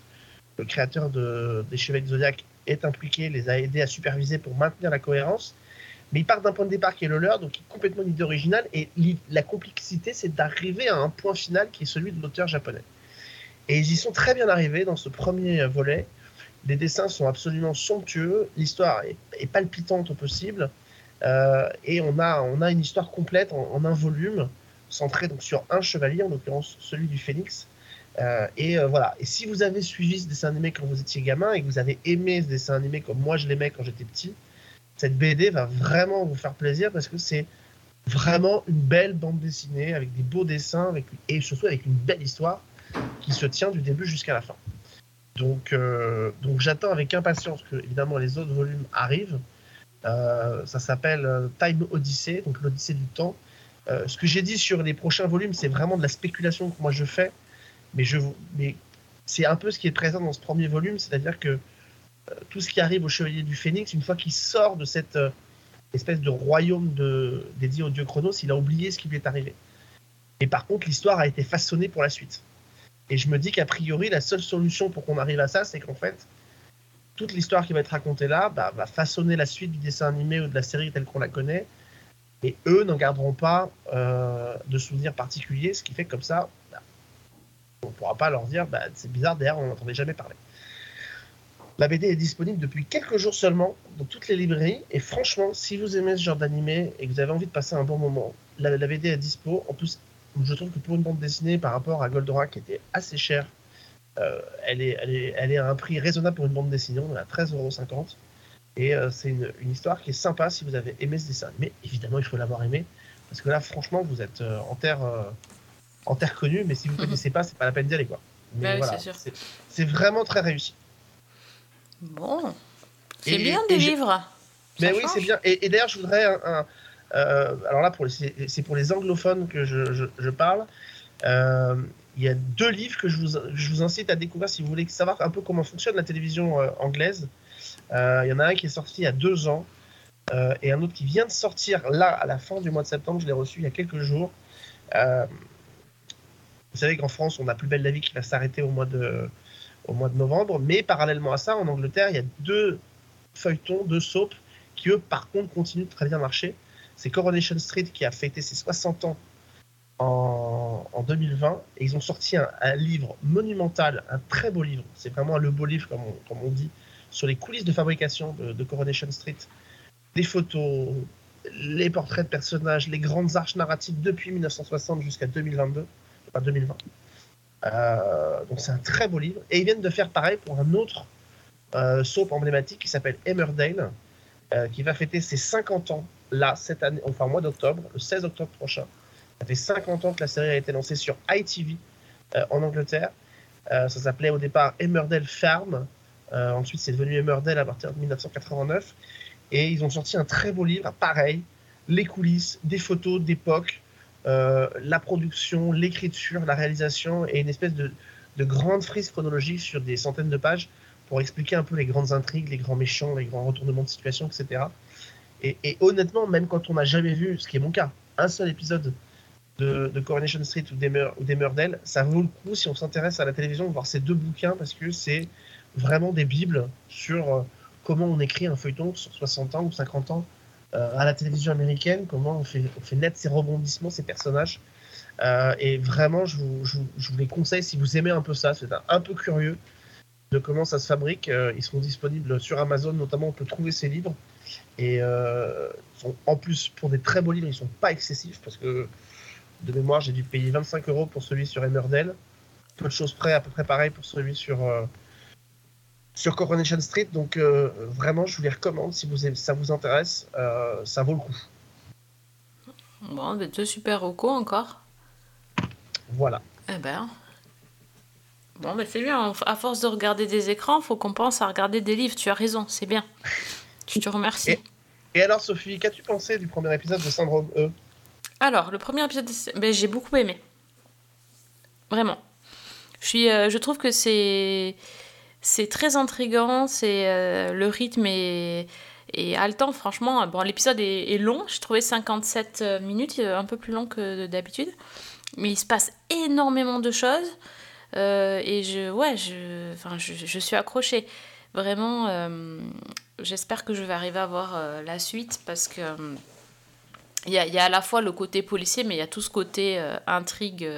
le créateur de, des Chevaliers de Zodiac est impliqué, les a aidés à superviser pour maintenir la cohérence. Mais il part d'un point de départ qui est le leur, donc complètement l'idée originale. Et la complexité, c'est d'arriver à un point final qui est celui de l'auteur japonais. Et ils y sont très bien arrivés dans ce premier volet. Les dessins sont absolument somptueux, l'histoire est, palpitante au possible, euh, et on a, on a une histoire complète en, un volume, centré donc sur un chevalier, en l'occurrence celui du phénix. Euh, et euh, voilà. Et si vous avez suivi ce dessin animé quand vous étiez gamin et que vous avez aimé ce dessin animé comme moi je l'aimais quand j'étais petit, cette BD va vraiment vous faire plaisir parce que c'est vraiment une belle bande dessinée avec des beaux dessins et surtout avec une belle histoire qui se tient du début jusqu'à la fin. Donc, euh, donc j'attends avec impatience que évidemment les autres volumes arrivent. Ça s'appelle Time Odyssey, donc l'Odyssée du temps. ce que j'ai dit sur les prochains volumes, c'est vraiment de la spéculation que moi je fais, mais, c'est un peu ce qui est présent dans ce premier volume, c'est-à-dire que tout ce qui arrive au Chevalier du Phénix, une fois qu'il sort de cette espèce de royaume dédié au dieu Chronos, il a oublié ce qui lui est arrivé. Et par contre, l'histoire a été façonnée pour la suite. Et je me dis qu'a priori, la seule solution pour qu'on arrive à ça, c'est qu'en fait, toute l'histoire qui va être racontée là bah, va façonner la suite du dessin animé ou de la série telle qu'on la connaît. Et eux n'en garderont pas euh, de souvenirs particuliers, ce qui fait que comme ça, on ne pourra pas leur dire bah, c'est bizarre, d'ailleurs, on n'entendait jamais parler. La BD est disponible depuis quelques jours seulement dans toutes les librairies. Et franchement, si vous aimez ce genre d'animé et que vous avez envie de passer un bon moment, la, BD est dispo. En plus, je trouve que pour une bande dessinée par rapport à Goldorak qui était assez cher, euh, elle, est, elle, est, elle est à un prix raisonnable pour une bande dessinée, on est à 13,50€. Et euh, c'est une, une, histoire qui est sympa si vous avez aimé ce dessin. Mais évidemment, il faut l'avoir aimé. Parce que là, franchement, vous êtes euh, en, terre, en terre connue, mais si vous ne mhm. connaissez pas, c'est pas la peine d'y aller. Quoi. Mais bah voilà, c'est vraiment très réussi. Bon. C'est bien des livres. Mais oui, c'est bien. Et, et d'ailleurs, je voudrais un, euh, alors là, c'est pour les anglophones que je, parle. Euh, il y a deux livres que je vous, incite à découvrir si vous voulez savoir un peu comment fonctionne la télévision euh, anglaise. il y en a un qui est sorti il y a deux ans et un autre qui vient de sortir là à la fin du mois de septembre. Je l'ai reçu il y a quelques jours. Vous savez qu'en France, on a Plus belle la vie qui va s'arrêter au mois de de novembre, mais parallèlement à ça, en Angleterre, il y a deux feuilletons, deux soaps qui eux, par contre, continuent de très bien marcher. C'est Coronation Street qui a fêté ses 60 ans en, 2020 et ils ont sorti un, livre monumental, un très beau livre. C'est vraiment le beau livre, comme on, dit, sur les coulisses de fabrication de, Coronation Street. Des photos, les portraits de personnages, les grandes arches narratives depuis 1960 jusqu'à 2022, enfin 2020. Euh, donc c'est un très beau livre. Et ils viennent de faire pareil pour un autre euh, soap emblématique qui s'appelle Emmerdale, euh, qui va fêter ses 50 ans là, cette année, enfin au mois d'octobre, le 16 octobre prochain. Ça fait 50 ans que la série a été lancée sur ITV en Angleterre. Ça s'appelait au départ Emmerdale Farm. Ensuite, c'est devenu Emmerdale à partir de 1989. Et ils ont sorti un très beau livre, pareil, les coulisses, des photos d'époque, la production, l'écriture, la réalisation et une espèce de, de grande frise chronologique sur des centaines de pages pour expliquer un peu les grandes intrigues, les grands méchants, les grands retournements de situation, etc. Et, honnêtement, même quand on n'a jamais vu, ce qui est mon cas, un seul épisode de, Coronation Street ou d'Emmerdale, ça vaut le coup si on s'intéresse à la télévision voir ces deux bouquins parce que c'est vraiment des bibles sur euh, comment on écrit un feuilleton sur 60 ans ou 50 ans euh, à la télévision américaine, comment on fait, on fait naître ces rebondissements, ces personnages. Euh, et vraiment, je vous, je, vous, les conseille si vous aimez un peu ça, c'est un, peu curieux de comment ça se fabrique. ils seront disponibles sur Amazon, notamment on peut trouver ces livres. Et euh, sont, en plus, pour des très beaux livres, ils sont pas excessifs parce que de mémoire, j'ai dû payer 25 euros pour celui sur Emmerdale. Peu de choses près, à peu près pareil pour celui sur, euh, sur Coronation Street. Donc euh, vraiment, je vous les recommande si vous, ça vous intéresse. ça vaut le coup. Bon, deux super recos encore. Voilà. Eh ben. Bon, mais c'est bien. À force de regarder des écrans, faut qu'on pense à regarder des livres. Tu as raison, c'est bien. Je te remercie. Et, et alors, Sophie, qu'as-tu pensé du premier épisode de Syndrome E? Alors, le premier épisode, de- ben, j'ai beaucoup aimé. Vraiment. Je, suis, euh, je trouve que c'est, c'est très intriguant. C'est, euh, le rythme est, est haletant, franchement. Bon, l'épisode est, long. J'ai trouvé 57 minutes, euh, un peu plus long que d'habitude. Mais il se passe énormément de choses. Euh, et je, ouais, je, enfin, je, je suis accrochée. Vraiment, j'espère que je vais arriver à voir la suite parce que il y, y a à la fois le côté policier, mais il y a tout ce côté intrigue.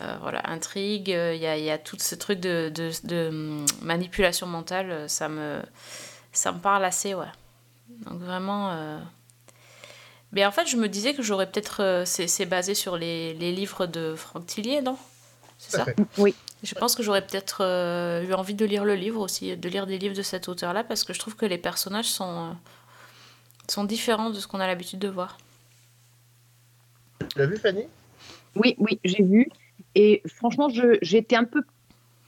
Euh, voilà, intrigue, euh, il y, a, il y a tout ce truc de, de, de, hum, manipulation mentale, euh, ça me, ça me parle assez, ouais. Donc vraiment. euh, Mais en fait, je me disais que j'aurais peut-être. euh, c'est basé sur les, les livres de Franck Tillier, non? C'est ça? Oui. Je pense que j'aurais peut-être euh, eu envie de lire le livre aussi, de lire des livres de cet auteur-là, parce que je trouve que les personnages sont, euh, sont différents de ce qu'on a l'habitude de voir. Tu l'as vu, Fanny? Oui, oui, j'ai vu. Et franchement, j'étais un peu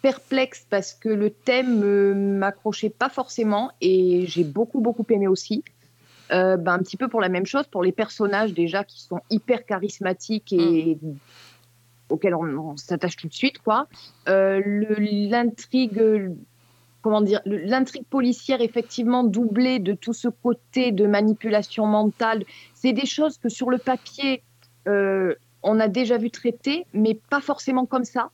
perplexe parce que le thème euh, m'accrochait pas forcément et j'ai beaucoup, beaucoup aimé aussi. Euh, ben, un petit peu pour la même chose, pour les personnages déjà qui sont hyper charismatiques et auxquels on, on s'attache tout de suite. quoi. Euh, L'intrigue. Comment dire, l'intrigue policière effectivement doublée de tout ce côté de manipulation mentale, c'est des choses que sur le papier euh, on a déjà vu traiter, mais pas forcément comme ça.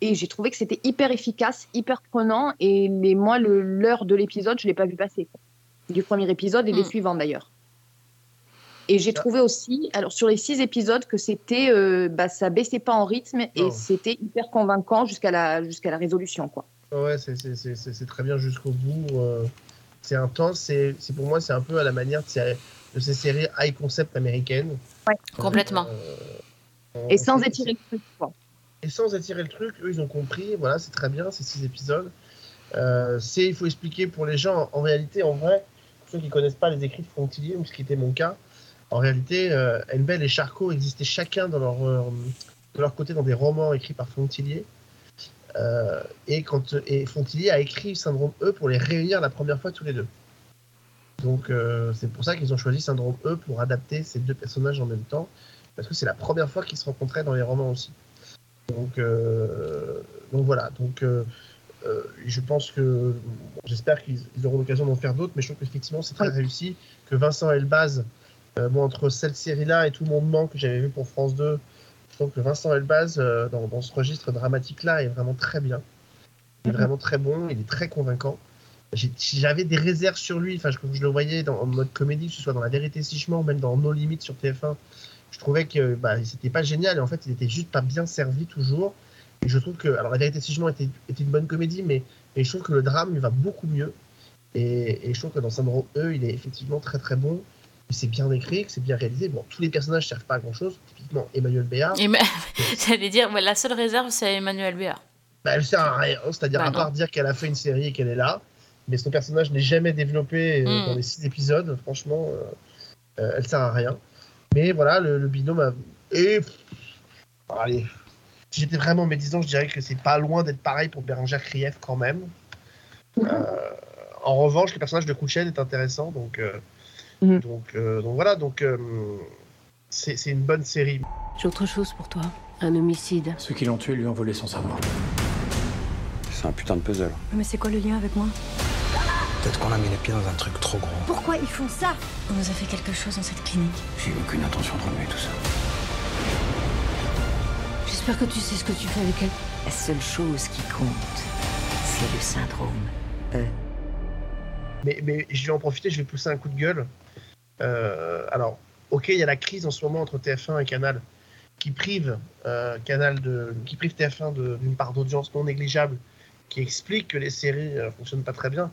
Et j'ai trouvé que c'était hyper efficace, hyper prenant. Et les, moi, le- l'heure de l'épisode, je ne l'ai pas vu passer. Du premier épisode et des Mm. suivants d'ailleurs. Et j'ai trouvé aussi, alors sur les six épisodes, que c'était, euh, bah, ça baissait pas en rythme et c'était hyper convaincant jusqu'à la, jusqu'à la résolution. Quoi. Ouais, c'est- très bien jusqu'au bout. euh, c'est intense. C'est c'est- pour moi, c'est un peu à la manière de ces, de ces séries high concept américaines. Complètement. Euh, Et sans étirer le truc. quoi. Et sans attirer le truc, eux, ils ont compris. Voilà, c'est très bien, ces six épisodes. Euh, c'est, il faut expliquer pour les gens, en réalité, en vrai, pour ceux qui connaissent pas les écrits de Frontilier, ou ce qui était mon cas, en réalité, euh, Enbel et Charcot existaient chacun dans leur, euh, de leur côté dans des romans écrits par Frontilier. Euh, et, quand, et Frontilier a écrit Syndrome E pour les réunir la première fois tous les deux. Donc c'est pour ça qu'ils ont choisi Syndrome E pour adapter ces deux personnages en même temps, parce que c'est la première fois qu'ils se rencontraient dans les romans aussi. Donc, euh, donc voilà. Donc, euh, euh, je pense que j'espère qu'ils ils auront l'occasion d'en faire d'autres, mais je trouve qu'effectivement c'est très réussi. Que Vincent Elbaz, moi entre cette série-là et tout mon moment que j'avais vu pour France 2, je trouve que Vincent Elbaz dans, dans ce registre dramatique-là est vraiment très bien. Il est vraiment très bon, il est très convaincant. J'avais des réserves sur lui, enfin, je, je le voyais dans, en mode comédie, que ce soit dans La Vérité si je mens, ou même dans No Limites sur TF1. Je trouvais que bah, c'était pas génial et en fait, il était juste pas bien servi toujours. Et je trouve que, alors La Vérité si je était, était une bonne comédie, mais, mais je trouve que le drame lui va beaucoup mieux. Et, et je trouve que dans Syndrome E, il est effectivement très très bon. C'est bien écrit, c'est bien réalisé. Bon, tous les personnages servent pas à grand chose. Typiquement Emmanuel Béard. Et J'allais dire, ouais, la seule réserve, c'est Emmanuel Béard. Bah, elle sert à rien, c'est-à-dire Bah, à part dire qu'elle a fait une série et qu'elle est là, mais son personnage n'est jamais développé euh, Mm. dans les six épisodes, franchement, euh, euh, elle sert à rien. Mais voilà, le, le binôme a... Et... Allez, si j'étais vraiment médisant, je dirais que c'est pas loin d'être pareil pour Bérangère Krief quand même. Euh, en revanche, le personnage de Kouchen est intéressant, donc, euh, Mhm. donc, euh, donc voilà, donc euh, c'est c'est une bonne série. J'ai autre chose pour toi. Un homicide. Ceux qui l'ont tué lui ont volé son savoir. C'est un putain de puzzle. Mais c'est quoi le lien avec moi? Peut-être qu'on a mis les pieds dans un truc trop gros. Pourquoi ils font ça On nous a fait quelque chose dans cette clinique. J'ai aucune intention de remuer tout ça. J'espère que tu sais ce que tu fais avec elle. La seule chose qui compte, c'est le syndrome E. Mais, mais je vais en profiter, je vais pousser un coup de gueule. Euh, alors, ok, il y a la crise en ce moment entre TF1 et Canal qui prive euh, Canal de, qui prive TF1 de- d'une part d'audience non négligeable, qui explique que les séries euh, fonctionnent pas très bien.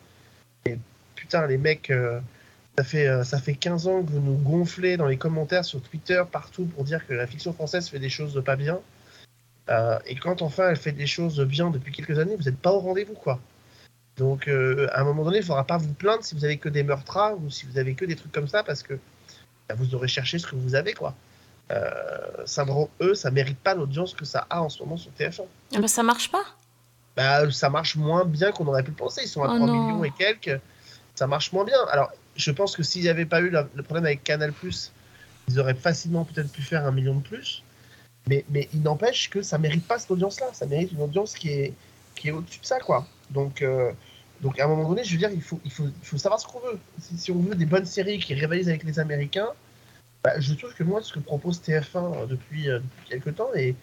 Et putain, les mecs, euh, ça fait euh, ça fait 15 ans que vous nous gonflez dans les commentaires sur Twitter partout pour dire que la fiction française fait des choses pas bien. Euh, et quand enfin elle fait des choses bien depuis quelques années, vous n'êtes pas au rendez-vous quoi. Donc, à un moment donné, il ne faudra pas vous plaindre si vous avez que des meurtres ou si vous avez que des trucs comme ça, parce que bah, vous aurez cherché ce que vous avez, quoi. Euh, Syndrome E, ça mérite pas l'audience que ça a en ce moment sur TF1. Ah ça marche pas. Bah, ça marche moins bien qu'on aurait pu le penser. Ils sont à Oh 3 non. millions et quelques. Ça marche moins bien. Alors, je pense que s'il n'y avait pas eu la- le problème avec Canal, ils auraient facilement peut-être pu faire un million de plus. Mais, mais il n'empêche que ça mérite pas cette audience-là. Ça mérite une audience qui est, qui est au-dessus de ça, quoi. Donc, euh, donc, à un moment donné, je veux dire, il faut, il faut, il faut savoir ce qu'on veut. Si, si on veut des bonnes séries qui rivalisent avec les Américains, bah, je trouve que moi, ce que propose TF1 depuis, euh, depuis quelques temps est,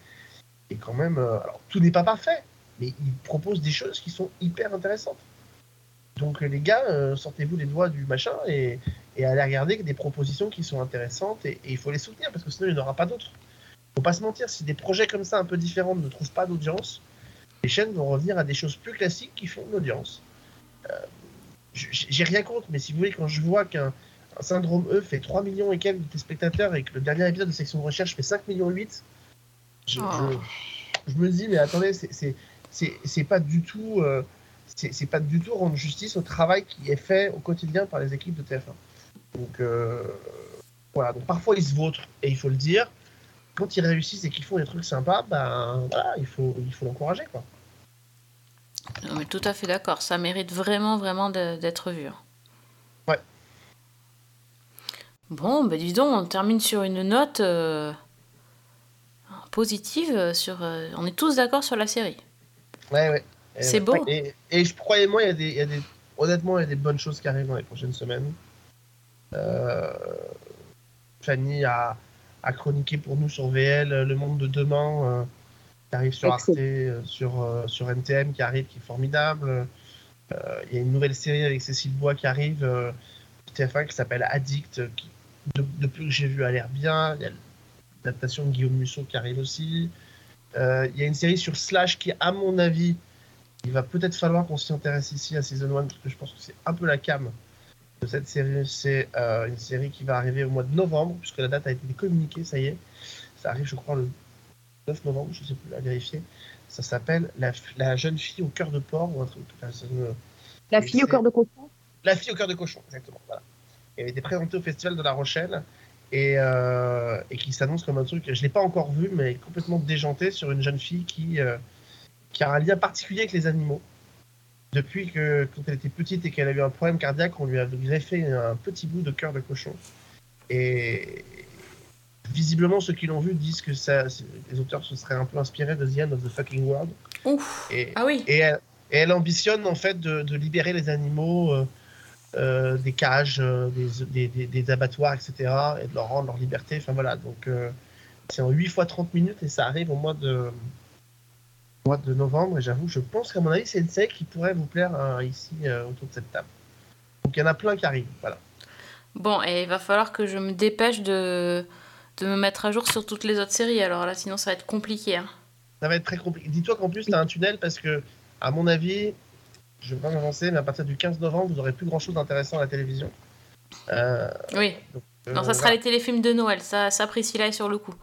est quand même. euh, alors, tout n'est pas parfait, mais il propose des choses qui sont hyper intéressantes. Donc, euh, les gars, euh, sortez-vous les doigts du machin et, et allez regarder des propositions qui sont intéressantes et, et il faut les soutenir parce que sinon, il n'y en aura pas d'autres. Faut pas se mentir, si des projets comme ça un peu différents ne trouvent pas d'audience, les chaînes vont revenir à des choses plus classiques qui font de l'audience. Euh, j'ai rien contre, mais si vous voulez, quand je vois qu'un un syndrome E fait 3 millions et quelques de spectateurs et que le dernier épisode de section de recherche fait 5 millions 8, je, Oh. je- je me dis, mais attendez, c'est- c'est- pas du tout. euh, c'est pas du tout rendre justice au travail qui est fait au quotidien par les équipes de TF1. Donc euh, voilà, donc parfois ils se vautrent et il faut le dire. Quand ils réussissent et qu'ils font des trucs sympas, ben voilà, il faut il faut l'encourager quoi. Mais tout à fait d'accord. Ça mérite vraiment, vraiment d'être vu. hein. Ouais. Bon, ben dis donc, on termine sur une note euh, positive. Sur, euh, on est tous d'accord sur la série. Ouais, ouais. Et, C'est beau. Et, et je croyez-moi, il y, a des- il y a des, honnêtement, il y a des bonnes choses qui arrivent dans les prochaines semaines. Euh, Fanny a, a chroniqué pour nous sur VL euh, Le Monde de demain, euh, qui arrive sur Arte, euh, sur, euh, sur NTM, qui arrive, qui est formidable. Euh, Il y a une nouvelle série avec Cécile Bois qui arrive, euh, sur TF1, qui s'appelle Addict, qui, de- depuis que j'ai vu, a l'air bien. Il y a l'adaptation de Guillaume Musso qui arrive aussi. Euh, Il y a une série sur Slash qui, à mon avis, il va peut-être falloir qu'on s'y intéresse ici à Season 1 parce que je pense que c'est un peu la cam de cette série. C'est euh, une série qui va arriver au mois de novembre puisque la date a été communiquée, ça y est. Ça arrive, je crois, le 9 novembre, je sais plus, à vérifier. Ça s'appelle la, la jeune fille au cœur de porc ou un truc. enfin, La fille au cœur de cochon? La fille au cœur de cochon, exactement. Voilà. Elle a été présentée au Festival de La Rochelle et, euh, et qui s'annonce comme un truc, je ne l'ai pas encore vu, mais complètement déjanté sur une jeune fille qui, euh, qui a un lien particulier avec les animaux. Depuis que, quand elle était petite et qu'elle a eu un problème cardiaque, on lui a greffé un petit bout de cœur de cochon. Et visiblement, ceux qui l'ont vu disent que ça, les auteurs se seraient un peu inspirés de The End of the Fucking World. Ouf. Et, Ah oui. et elle, et elle ambitionne en fait de, de libérer les animaux euh, euh, des cages, euh, des, des, des- des abattoirs, etc. et de leur rendre leur liberté. Enfin voilà, donc euh, c'est en 8 fois 30 minutes et ça arrive au mois de, au mois de novembre. Et j'avoue, je pense qu'à mon avis, c'est une série qui pourrait vous plaire hein, ici euh, autour de cette table. Donc il y en a plein qui arrivent. Voilà. Bon, et il va falloir que je me dépêche de, de me mettre à jour sur toutes les autres séries. Alors là, sinon, ça va être compliqué. hein. Ça va être très compliqué. Dis-toi qu'en plus, tu as un tunnel parce que, à mon avis, je vais pas m'avancer, mais à partir du 15 novembre, vous aurez plus grand chose d'intéressant à la télévision. Euh, Oui. donc, Non, euh, ça sera les téléfilms de Noël. Ça, ça Priscilla est sur le coup.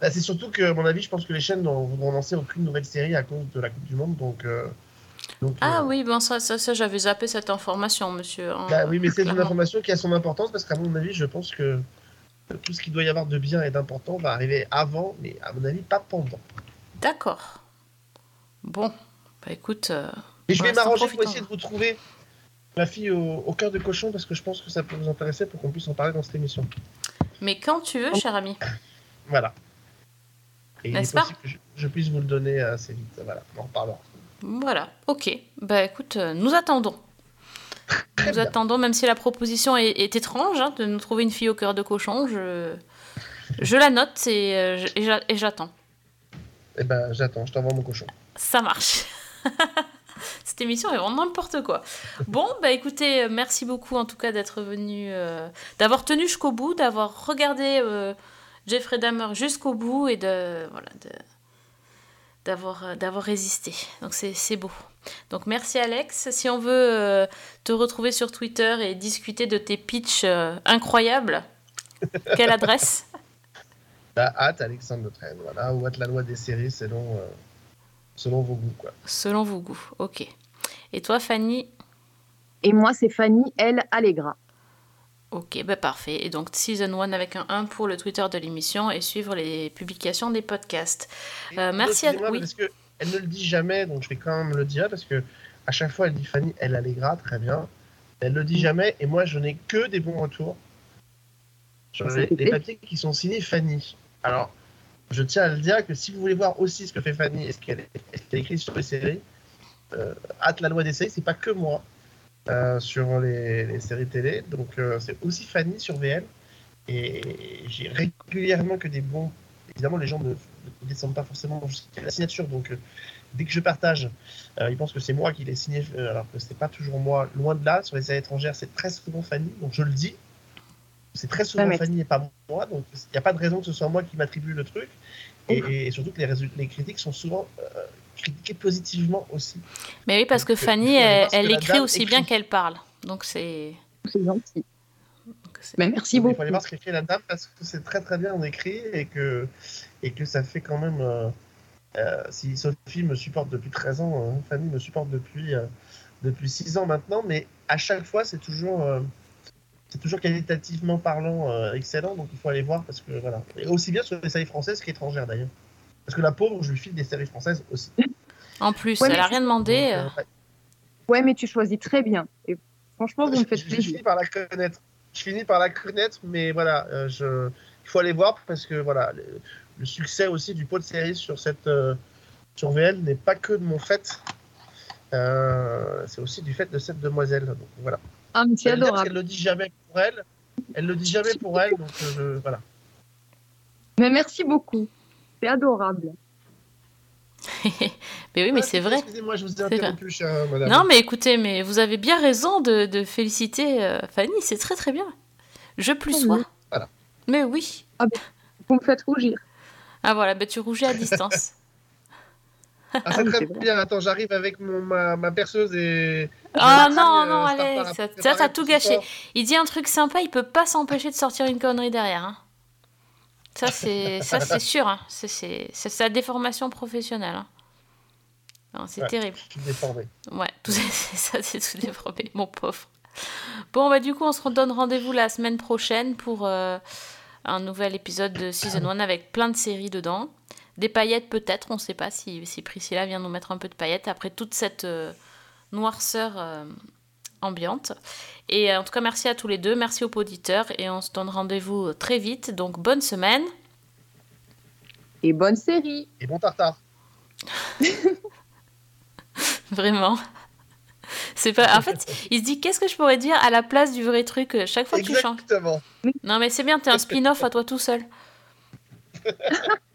Bah, c'est surtout que, à mon avis, je pense que les chaînes ne voudront lancer aucune nouvelle série à cause de la Coupe du Monde. Donc, euh, donc, Ah euh, oui, bon, ça, ça, ça, j'avais zappé cette information, monsieur. hein, bah oui, mais c'est une information qui a son importance parce qu'à mon avis, je pense que tout ce qu'il doit y avoir de bien et d'important va arriver avant, mais à mon avis, pas pendant. D'accord. Bon, bah écoute. Et je vais l'instant, m'arranger pour essayer de vous trouver la fille au, au cœur de cochon parce que je pense que ça peut vous intéresser pour qu'on puisse en parler dans cette émission. Mais quand tu veux, cher ami. Voilà. Et il est N'est-ce pas possible que je, je puisse vous le donner assez vite. Voilà, on en reparlera. Voilà, ok. Bah écoute, euh, nous attendons. nous attendons, même si la proposition est, est étrange, hein, de nous trouver une fille au cœur de cochon. Je, je la note et, euh, et j'attends. Eh ben, j'attends, je t'envoie mon cochon. Ça marche. Émission est vraiment n'importe quoi. Bon, bah écoutez, euh, merci beaucoup en tout cas d'être venu, euh, d'avoir tenu jusqu'au bout, d'avoir regardé euh, Jeffrey Dahmer jusqu'au bout et de voilà de d'avoir euh, d'avoir résisté. Donc c'est beau. Donc merci Alex. Si on veut te retrouver sur Twitter et discuter de tes pitchs incroyables, quelle adresse? La hâte, Alexandre de Traîne, voilà, ou hâte la loi des séries selon, selon vos goûts, quoi. Selon vos goûts. Ok. Et toi, Fanny? Et moi, c'est Fanny L. Allegra. Ok, bah parfait. Et donc, Season 1 avec un 1 pour le Twitter de l'émission et suivre les publications des podcasts. Euh, merci à Excusez-moi, oui. Est-ce que, elle ne le dit jamais, donc je vais quand même le dire parce que à chaque fois elle dit Fanny, elle allégra, très bien. Elle le dit jamais et moi je n'ai que des bons retours sur les, les papiers qui sont signés Fanny. Alors, je tiens à le dire que si vous voulez voir aussi ce que fait Fanny et ce qu'elle est- écrit sur les séries, hâte la loi des séries, c'est pas que moi euh, sur les, les séries télé, donc euh, c'est aussi Fanny sur VL. Et j'ai régulièrement que des bons. Évidemment, les gens ne, ne descendent pas forcément jusqu'à la signature, donc euh, dès que je partage, euh, ils pensent que c'est moi qui l'ai signé, euh, alors que c'est pas toujours moi. Loin de là, sur les séries étrangères, c'est très souvent Fanny, donc je le dis. C'est très souvent Ah, mais- Fanny et pas moi, donc il n'y a pas de raison que ce soit moi qui m'attribue le truc. Et, et surtout que les, critiques sont souvent euh, critiquées positivement aussi. Mais oui, parce que Fanny, il elle, que écrit aussi bien qu'elle parle. Donc c'est. C'est gentil. Mais merci Il beaucoup. faut aller voir ce qu'écrit la dame parce que c'est très très bien écrit et que, et que ça fait quand même. euh, euh, si Sophie me supporte depuis 13 ans, hein, Fanny me supporte depuis, euh, depuis 6 ans maintenant, mais à chaque fois c'est toujours, euh, c'est toujours qualitativement parlant euh, excellent, donc il faut aller voir parce que voilà. Et aussi bien sur les séries françaises qu'étrangères d'ailleurs. Parce que la pauvre, je lui file des séries françaises aussi. En plus, Ouais, elle a rien demandé. Donc, euh, ouais. Ouais, mais tu choisis très bien. Et franchement, vous me faites je, je plaisir. finis par la connaître. Je finis par la connaître, mais voilà, euh, je, il faut aller voir parce que voilà, le, le succès aussi du pot de série sur cette euh, sur VL n'est pas que de mon fait. Euh, c'est aussi du fait de cette demoiselle. Donc voilà. Ah, mais c'est Elle, parce adorable. qu'elle le dit jamais pour elle. Elle le dit jamais pour elle, donc euh, voilà. Mais merci beaucoup. C'est adorable. mais oui, mais c'est vrai. Excusez-moi, je vous ai interrompu, chère madame. Non, mais écoutez, mais vous avez bien raison de, de féliciter euh, Fanny, c'est très très bien. Je plus sois. Voilà. Mais oui. Ah ben, vous me faites rougir. Ah voilà, ben tu rougis à distance. Ah, c'est très bien. Attends, j'arrive avec mon, ma, ma perceuse et. Ah non, euh, non, allez, par ça, ça, t'as tout gâché. sport. Il dit un truc sympa, il peut pas s'empêcher de sortir une connerie derrière. hein. Ça, c'est ça, c'est sûr. hein. C'est- sa déformation professionnelle. hein. C'est Ouais, terrible. Je suis déformé. Ouais, tout ça, c'est tout développé, mon pauvre. Bon, bah du coup, on se redonne rendez-vous la semaine prochaine pour euh, un nouvel épisode de Season 1 avec plein de séries dedans. Des paillettes peut-être, on ne sait pas si, si Priscilla vient nous mettre un peu de paillettes après toute cette euh, noirceur euh, ambiante. Et euh, en tout cas, merci à tous les deux, merci aux auditeurs et on se donne rendez-vous très vite. Donc, bonne semaine. Et bonne série. Et bon tartare. Vraiment. C'est pas. En fait, il se dit qu'est-ce que je pourrais dire à la place du vrai truc chaque fois que tu changes. Exactement. Non mais c'est bien, t'es un spin-off à toi tout seul.